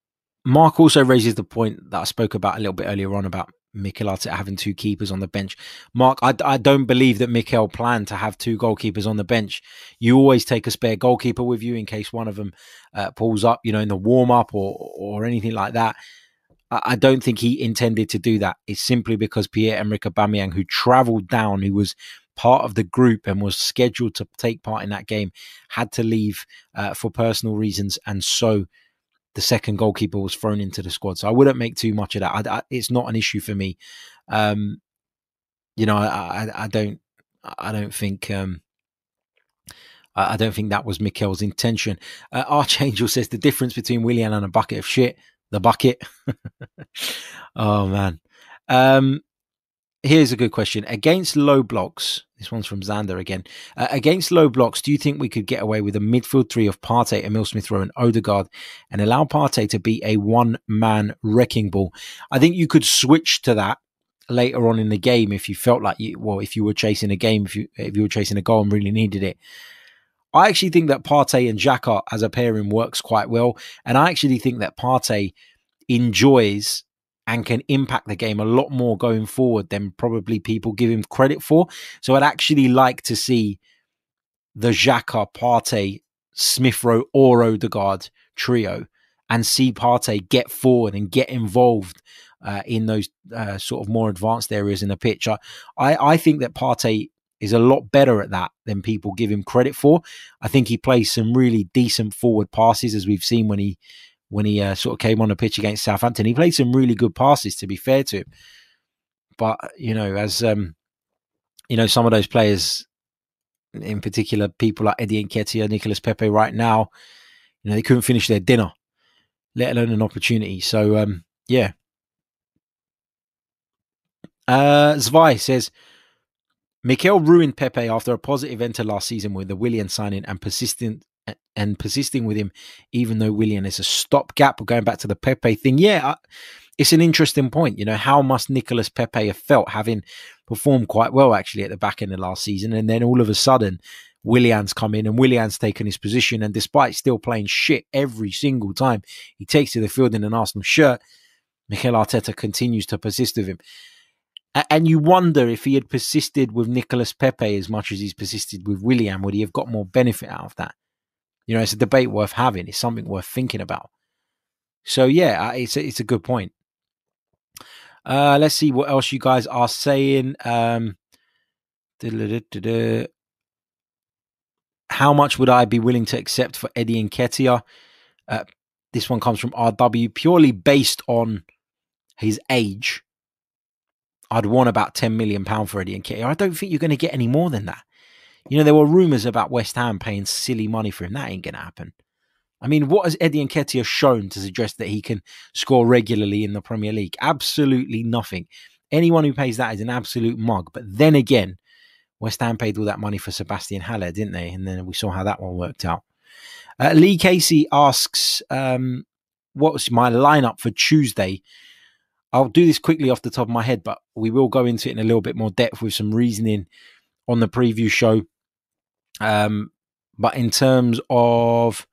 Mark also raises the point that I spoke about a little bit earlier on about Mikel Arteta having two keepers on the bench. Mark, I, I don't believe that Mikel planned to have two goalkeepers on the bench. You always take a spare goalkeeper with you in case one of them uh, pulls up, you know, in the warm up or or anything like that. I, I don't think he intended to do that. It's simply because Pierre Emerick Aubameyang, who travelled down, who was part of the group and was scheduled to take part in that game, had to leave uh, for personal reasons, and so the second goalkeeper was thrown into the squad. So I wouldn't make too much of that. I, I, it's not an issue for me. Um, you know, I, I, don't, I don't think, um, I don't think that was Mikel's intention. Uh, Archangel says the difference between Willian and a bucket of shit, the bucket. oh man. Um, here's a good question. Against low blocks, this one's from Xander again. Uh, against low blocks, do you think we could get away with a midfield three of Partey, Emil Smith Rowe, and Odegaard and allow Partey to be a one man wrecking ball? I think you could switch to that later on in the game if you felt like you, well, if you were chasing a game, if you, if you were chasing a goal and really needed it. I actually think that Partey and Xhaka as a pairing works quite well. And I actually think that Partey enjoys and can impact the game a lot more going forward than probably people give him credit for. So I'd actually like to see the Xhaka, Partey, Smith Rowe, or Odegaard trio and see Partey get forward and get involved uh, in those uh, sort of more advanced areas in the pitch. I, I, I think that Partey is a lot better at that than people give him credit for. I think he plays some really decent forward passes, as we've seen when he when he uh, sort of came on the pitch against Southampton. He played some really good passes, to be fair to him. But you know, as um, you know, some of those players, in particular, people like Eddie Nketiah, Nicolas Pepe, right now, you know, they couldn't finish their dinner, let alone an opportunity. So, um, yeah. Uh, Zwei says, Mikel ruined Pepe after a positive enter last season with the Willian signing and persistent and persisting with him, even though Willian is a stopgap. Going back to the Pepe thing, yeah, it's an interesting point. You know, how must Nicolas Pepe have felt having performed quite well actually at the back end of last season, and then all of a sudden Willian's come in and Willian's taken his position. And despite still playing shit every single time he takes to the field in an Arsenal shirt, Mikel Arteta continues to persist with him. And you wonder if he had persisted with Nicolas Pepe as much as he's persisted with Willian, would he have got more benefit out of that? You know, it's a debate worth having. It's something worth thinking about. So yeah, it's a, it's a good point. Uh, let's see what else you guys are saying. Um, how much would I be willing to accept for Eddie Nketiah? Uh, this one comes from RW purely based on his age. I'd want about ten million pound for Eddie Nketiah. I don't think you're going to get any more than that. You know, there were rumours about West Ham paying silly money for him. That ain't going to happen. I mean, what has Eddie Nketiah shown to suggest that he can score regularly in the Premier League? Absolutely nothing. Anyone who pays that is an absolute mug. But then again, West Ham paid all that money for Sebastian Haller, didn't they? And then we saw how that one worked out. Uh, Lee Casey asks, um, what's my lineup for Tuesday? I'll do this quickly off the top of my head, but we will go into it in a little bit more depth with some reasoning on the preview show. Um, but in terms of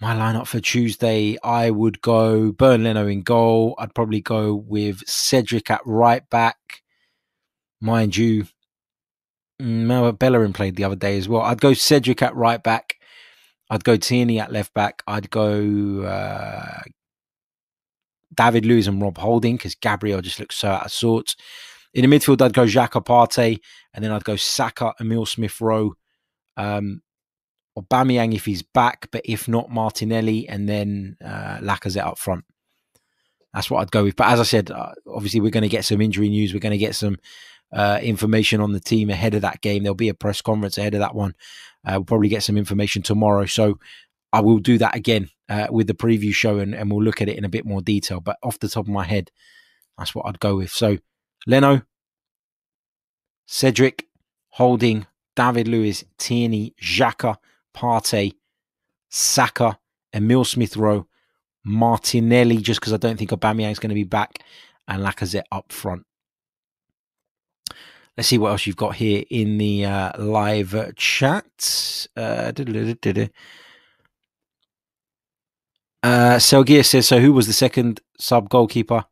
my lineup for Tuesday, I would go Bernd Leno in goal. I'd probably go with Cedric at right back. Mind you, Noah Bellerin played the other day as well. I'd go Cedric at right back. I'd go Tierney at left back. I'd go uh, David Luiz and Rob Holding because Gabriel just looks so out of sorts. In the midfield, I'd go Xhaka and then I'd go Saka, Emil Smith Rowe, um, Aubameyang if he's back, but if not, Martinelli, and then uh, Lacazette up front. That's what I'd go with. But as I said, uh, obviously we're going to get some injury news. We're going to get some uh, information on the team ahead of that game. There'll be a press conference ahead of that one. Uh, we'll probably get some information tomorrow. So I will do that again uh, with the preview show and, and we'll look at it in a bit more detail. But off the top of my head, that's what I'd go with. So Leno, Cedric, Holding, David Luiz, Tierney, Xhaka, Partey, Saka, Emil Smith Rowe, Martinelli, just because I don't think Aubameyang is going to be back, and Lacazette up front. Let's see what else you've got here in the uh, live chat. Uh, uh, says, so who was the second sub goalkeeper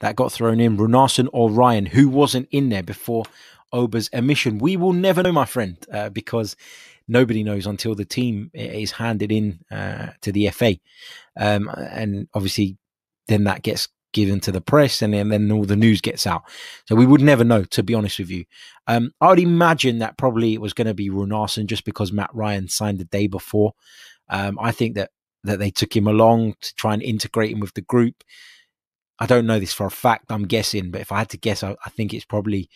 that got thrown in? Runarsson or Ryan? Who wasn't in there before Auba's emission? We will never know, my friend, uh, because nobody knows until the team is handed in uh, to the FA. Um, and obviously, then that gets given to the press and then, then all the news gets out. So we would never know, to be honest with you. Um, I would imagine that probably it was going to be Runarsson just because Matt Ryan signed the day before. Um, I think that that they took him along to try and integrate him with the group. I don't know this for a fact. I'm guessing, but if I had to guess, I, I think it's probably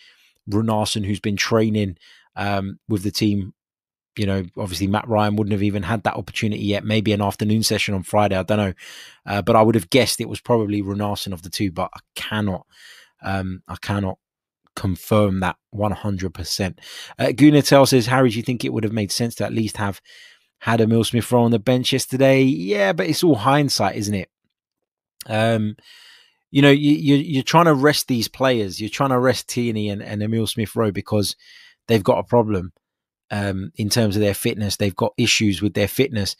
Runarsson who's been training um, with the team you know, obviously Matt Ryan wouldn't have even had that opportunity yet. Maybe an afternoon session on Friday. I don't know, uh, but I would have guessed it was probably Runarsson of the two. But I cannot, um, I cannot confirm that one hundred percent. Uh, Gunatel says, Harry, do you think it would have made sense to at least have had Emil Smith Rowe on the bench yesterday? Yeah, but it's all hindsight, isn't it? Um, you know, you, you you're trying to rest these players. You're trying to rest Tierney and, and Emil Smith Rowe because they've got a problem um, in terms of their fitness. They've got issues with their fitness.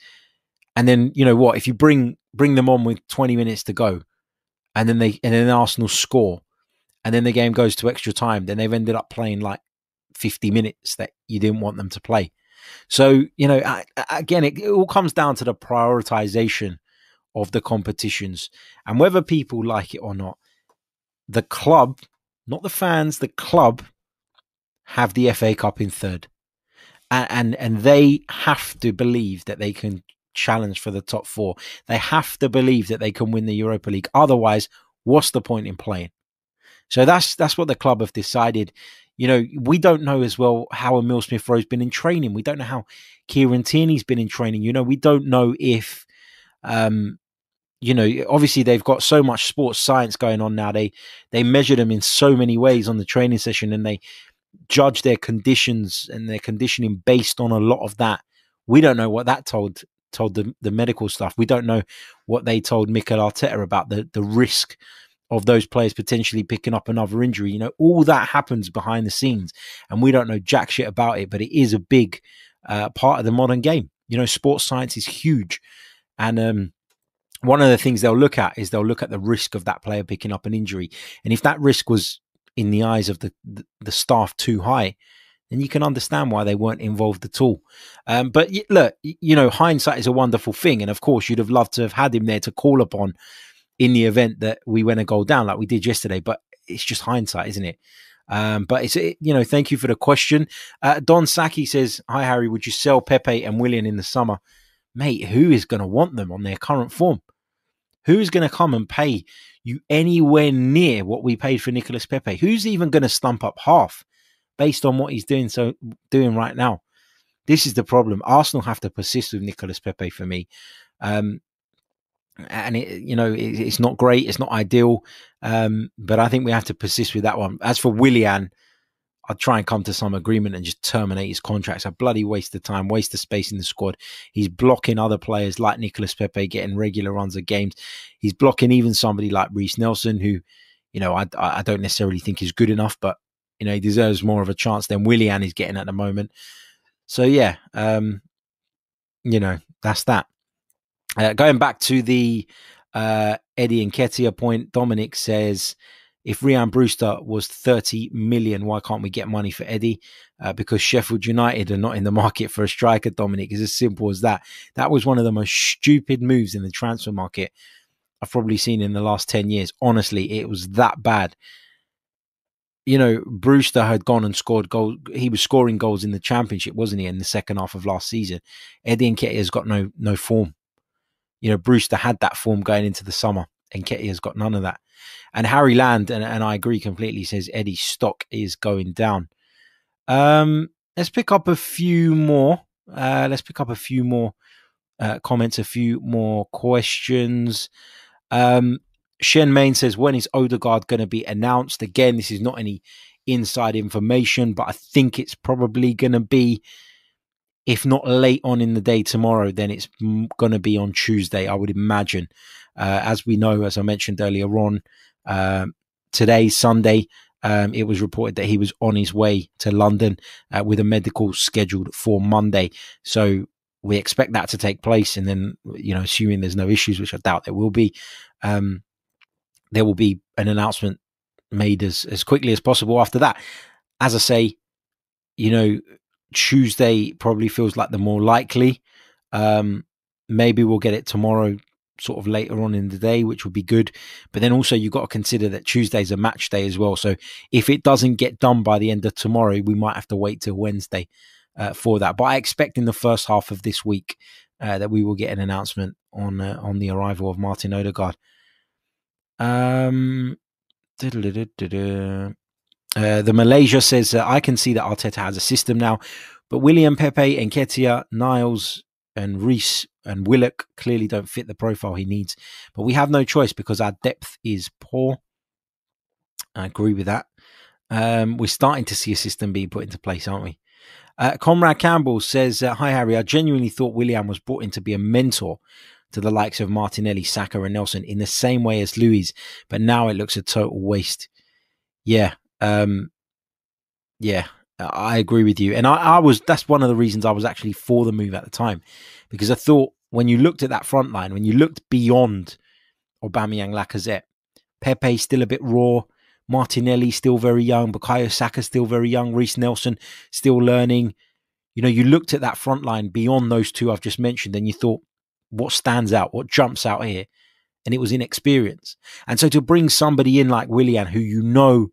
And then you know what? If you bring bring them on with 20 minutes to go, and then they and then Arsenal score, and then the game goes to extra time, then they've ended up playing like 50 minutes that you didn't want them to play. So you know, again, it, it all comes down to the prioritization of the competitions and whether people like it or not. The club, not the fans, the club have the FA Cup in third and, and and they have to believe that they can challenge for the top four. They have to believe that they can win the Europa League. Otherwise, what's the point in playing? So that's that's what the club have decided. You know, we don't know as well how Emil Smith Rowe's been in training. We don't know how Kieran Tierney's been in training. You know, we don't know if um, you know, obviously they've got so much sports science going on now. They they measure them in so many ways on the training session and they judge their conditions and their conditioning based on a lot of that. We don't know what that told told the, the medical stuff. We don't know what they told Mikel Arteta about the, the risk of those players potentially picking up another injury. You know, all that happens behind the scenes, and we don't know jack shit about it. But it is a big uh, part of the modern game. You know, sports science is huge, and um, one of the things they'll look at is they'll look at the risk of that player picking up an injury, and if that risk was in the eyes of the the, staff too high, then you can understand why they weren't involved at all. Um, but look, you know, hindsight is a wonderful thing, and of course, you'd have loved to have had him there to call upon in the event that we went a goal down like we did yesterday. But it's just hindsight, isn't it? Um, but it's you know, thank you for the question. Uh, Don Saki says, "Hi Harry, would you sell Pepe and Willian in the summer, mate? Who is going to want them on their current form? Who's going to come and pay you anywhere near what we paid for Nicolas Pepe? Who's even going to stump up half based on what he's doing so doing right now? This is the problem. Arsenal have to persist with Nicolas Pepe for me. Um, and it, you know it, it's not great, it's not ideal, um, but I think we have to persist with that one. As for Willian, I'll try and come to some agreement and just terminate his contract. It's a bloody waste of time, waste of space in the squad. He's blocking other players like Nicolas Pepe getting regular runs of games. He's blocking even somebody like Reiss Nelson, who, you know, I, I don't necessarily think is good enough, but you know, he deserves more of a chance than Willian is getting at the moment. So yeah, um, you know, that's that. Uh, going back to the uh, Eddie Nketiah point, Dominic says, if Ryan Brewster was 30 million, why can't we get money for Eddie? Uh, because Sheffield United are not in the market for a striker, Dominic. It's as simple as that. That was one of the most stupid moves in the transfer market I've probably seen in the last 10 years. Honestly, it was that bad. You know, Brewster had gone and scored goals. He was scoring goals in the championship, wasn't he, in the second half of last season? Eddie Nketiah has got no no form you know, Brewster had that form going into the summer, and Nketiah's got none of that. And Harry Land, and, and I agree completely, says Eddie's stock is going down. Um, let's pick up a few more. Uh, let's pick up a few more uh, comments, a few more questions. Um, Shen Main says, when is Odegaard going to be announced? Again, this is not any inside information, but I think it's probably going to be if not late on in the day tomorrow, then it's going to be on Tuesday, I would imagine. Uh, as we know, as I mentioned earlier on, uh, today, Sunday, um, it was reported that he was on his way to London uh, with a medical scheduled for Monday. So we expect that to take place. And then, you know, assuming there's no issues, which I doubt there will be, um, there will be an announcement made as, as quickly as possible after that. As I say, you know, Tuesday probably feels like the more likely. Um, maybe we'll get it tomorrow, sort of later on in the day, which would be good. But then also you've got to consider that Tuesday's a match day as well. So if it doesn't get done by the end of tomorrow, we might have to wait till Wednesday uh, for that. But I expect in the first half of this week uh, that we will get an announcement on uh, on the arrival of Martin Odegaard. Um, uh, the Malaysia says, I can see that Arteta has a system now, but William Pepe, Nketiah, Niles, and Reiss and Willock clearly don't fit the profile he needs. But we have no choice because our depth is poor. I agree with that. Um, we're starting to see a system being put into place, aren't we? Uh, Comrade Campbell says, uh, Hi, Harry. I genuinely thought William was brought in to be a mentor to the likes of Martinelli, Saka, and Nelson in the same way as Luiz, but now it looks a total waste. Yeah, um, yeah, I agree with you. And I, I, was that's one of the reasons I was actually for the move at the time. Because I thought when you looked at that front line, when you looked beyond Aubameyang Lacazette, Pepe still a bit raw, Martinelli still very young, Bukayo Saka still very young, Reiss Nelson still learning. You know, you looked at that front line beyond those two I've just mentioned, and you thought, what stands out? What jumps out here? And it was inexperience. And so to bring somebody in like Willian, who you know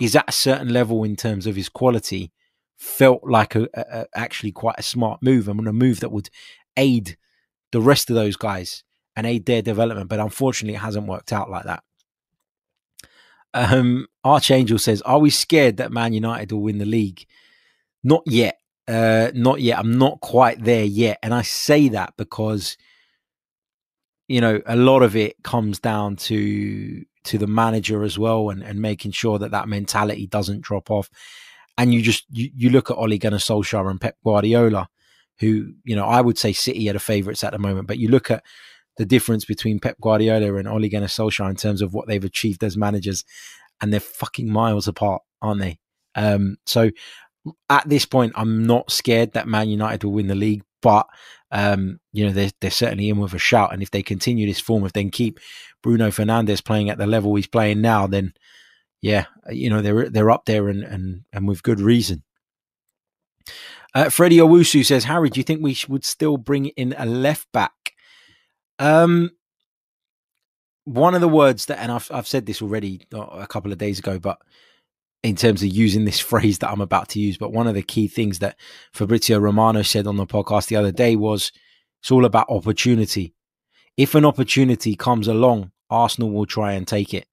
is at a certain level in terms of his quality felt like a, a, actually quite a smart move and a move that would aid the rest of those guys and aid their development. But unfortunately, it hasn't worked out like that. Um, Archangel says, "Are we scared that Man United will win the league?" Not yet. Uh, not yet. I'm not quite there yet, and I say that because you know a lot of it comes down to to the manager as well, and and making sure that that mentality doesn't drop off. And you just you, you look at Ole Gunnar Solskjaer and Pep Guardiola, who you know I would say City are the favourites at the moment, but you look at the difference between Pep Guardiola and Ole Gunnar Solskjaer in terms of what they've achieved as managers, and they're fucking miles apart, aren't they? Um, so at this point, I'm not scared that Man United will win the league, but um, you know they're they're certainly in with a shout, and if they continue this form, if they keep Bruno Fernandes playing at the level he's playing now, then yeah, you know they're they're up there and and and with good reason. Uh, Freddie Owusu says, Harry, do you think we would still bring in a left back? Um, one of the words that, and I've I've said this already uh, a couple of days ago, but in terms of using this phrase that I'm about to use, but one of the key things that Fabrizio Romano said on the podcast the other day was it's all about opportunity. If an opportunity comes along, Arsenal will try and take it.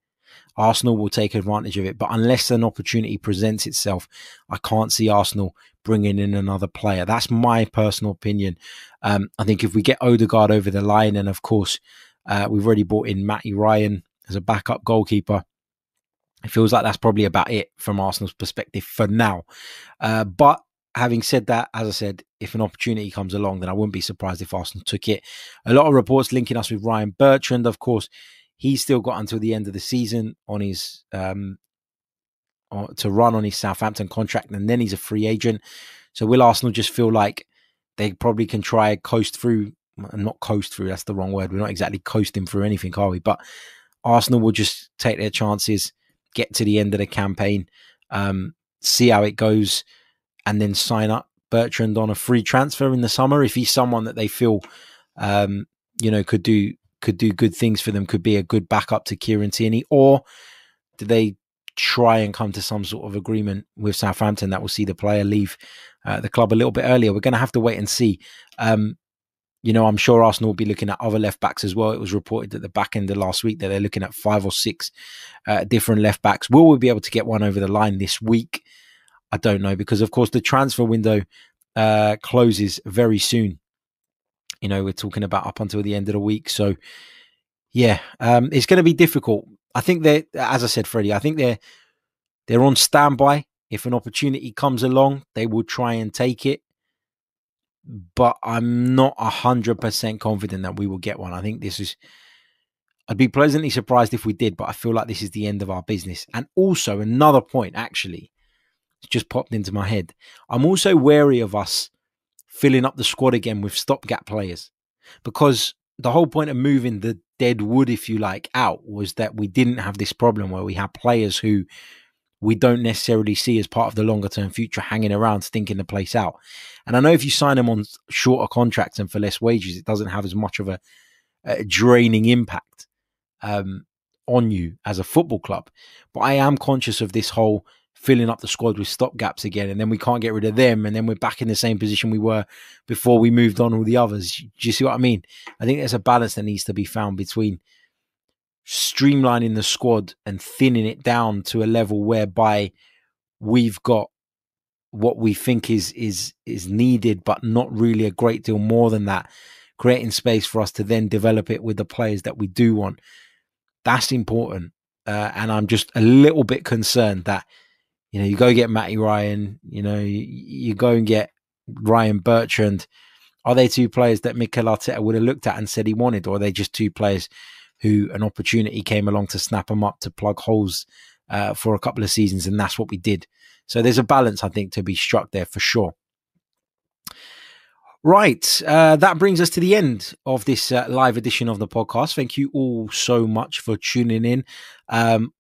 Arsenal will take advantage of it. But unless an opportunity presents itself, I can't see Arsenal bringing in another player. That's my personal opinion. Um, I think if we get Odegaard over the line, and of course, uh, we've already brought in Matty Ryan as a backup goalkeeper. It feels like that's probably about it from Arsenal's perspective for now. Uh, but having said that, as I said, if an opportunity comes along, then I wouldn't be surprised if Arsenal took it. A lot of reports linking us with Ryan Bertrand. Of course, he's still got until the end of the season on his um, to run on his Southampton contract, and then he's a free agent. So will Arsenal just feel like they probably can try coast through? and Not coast through. That's the wrong word. We're not exactly coasting through anything, are we? But Arsenal will just take their chances, get to the end of the campaign, um, see how it goes, and then sign up Bertrand on a free transfer in the summer if he's someone that they feel, um, you know, could do could do good things for them, could be a good backup to Kieran Tierney, or do they try and come to some sort of agreement with Southampton that will see the player leave uh, the club a little bit earlier. We're going to have to wait and see. Um, you know, I'm sure Arsenal will be looking at other left backs as well. It was reported at the back end of last week that they're looking at five or six uh, different left backs. Will we be able to get one over the line this week? I don't know because, of course, the transfer window uh, closes very soon. You know, we're talking about up until the end of the week. So, yeah, um, it's going to be difficult. I think they're, as I said, Freddie, I think they're they're on standby. If an opportunity comes along, they will try and take it. But I'm not hundred percent confident that we will get one. I think this is. I'd be pleasantly surprised if we did, but I feel like this is the end of our business. And also another point, actually, just popped into my head. I'm also wary of us filling up the squad again with stopgap players because the whole point of moving the dead wood, if you like, out was that we didn't have this problem where we have players who we don't necessarily see as part of the longer term future hanging around stinking the place out. And I know if you sign them on shorter contracts and for less wages, it doesn't have as much of a, a draining impact um, on you as a football club. But I am conscious of this whole filling up the squad with stopgaps again, and then we can't get rid of them, and then we're back in the same position we were before we moved on all the others. Do you see what I mean? I think there's a balance that needs to be found between streamlining the squad and thinning it down to a level whereby we've got what we think is is is needed, but not really a great deal more than that. Creating space for us to then develop it with the players that we do want. That's important. Uh, and I'm just a little bit concerned that you know, you go get Matty Ryan, you know, you, you go and get Ryan Bertrand. Are they two players that Mikel Arteta would have looked at and said he wanted, or are they just two players who an opportunity came along to snap them up to plug holes uh, for a couple of seasons, and that's what we did. So there's a balance, I think, to be struck there for sure. Right, uh, that brings us to the end of this uh, live edition of the podcast. Thank you all so much for tuning in. Um,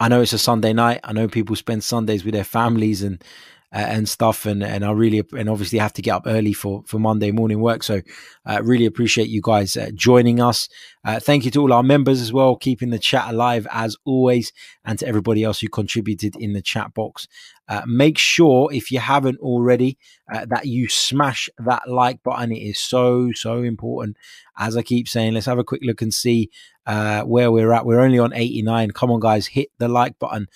I know it's a Sunday night. I know people spend Sundays with their families and and stuff. And, and I really, and obviously have to get up early for, for Monday morning work. So uh, really appreciate you guys uh, joining us. Uh, thank you to all our members as well, keeping the chat alive as always, and to everybody else who contributed in the chat box. Uh, make sure if you haven't already uh, that you smash that like button. It is so, so important. As I keep saying, let's have a quick look and see where we're at. We're only on 89. Come on, guys, hit the like button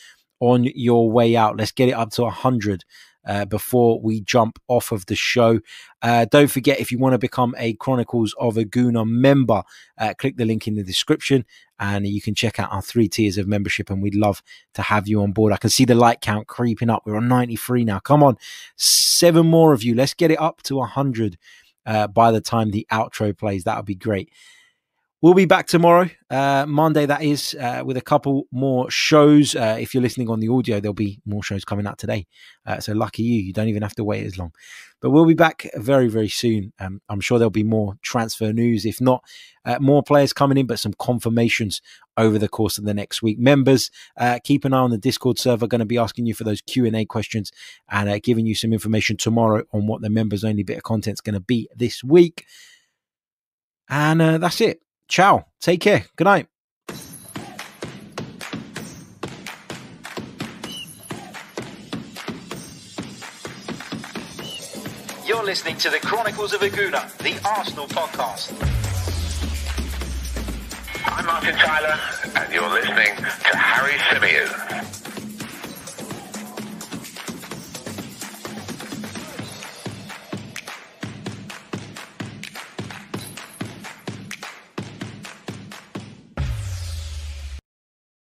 on your way out. Let's get it up to 100 uh, before we jump off of the show. Uh, don't forget, if you want to become a Chronicles of a Gooner member, uh, click the link in the description and you can check out our three tiers of membership. And we'd love to have you on board. I can see the like count creeping up. We're on 93 now. Come on, seven more of you. Let's get it up to 100 uh, by the time the outro plays. That would be great. We'll be back tomorrow, uh, Monday, that is, uh, with a couple more shows. Uh, if you're listening on the audio, there'll be more shows coming out today. Uh, so lucky you, you don't even have to wait as long. But we'll be back very, very soon. Um, I'm sure there'll be more transfer news. If not, uh, more players coming in, but some confirmations over the course of the next week. Members, uh, keep an eye on the Discord server. Going to be asking you for those Q and A questions and giving you some information tomorrow on what the members only bit of content is going to be this week. And that's it. Ciao. Take care. Good night. You're listening to the Chronicles of a Gooner, the Arsenal podcast. I'm Martin Tyler, and you're listening to Harry Symeou.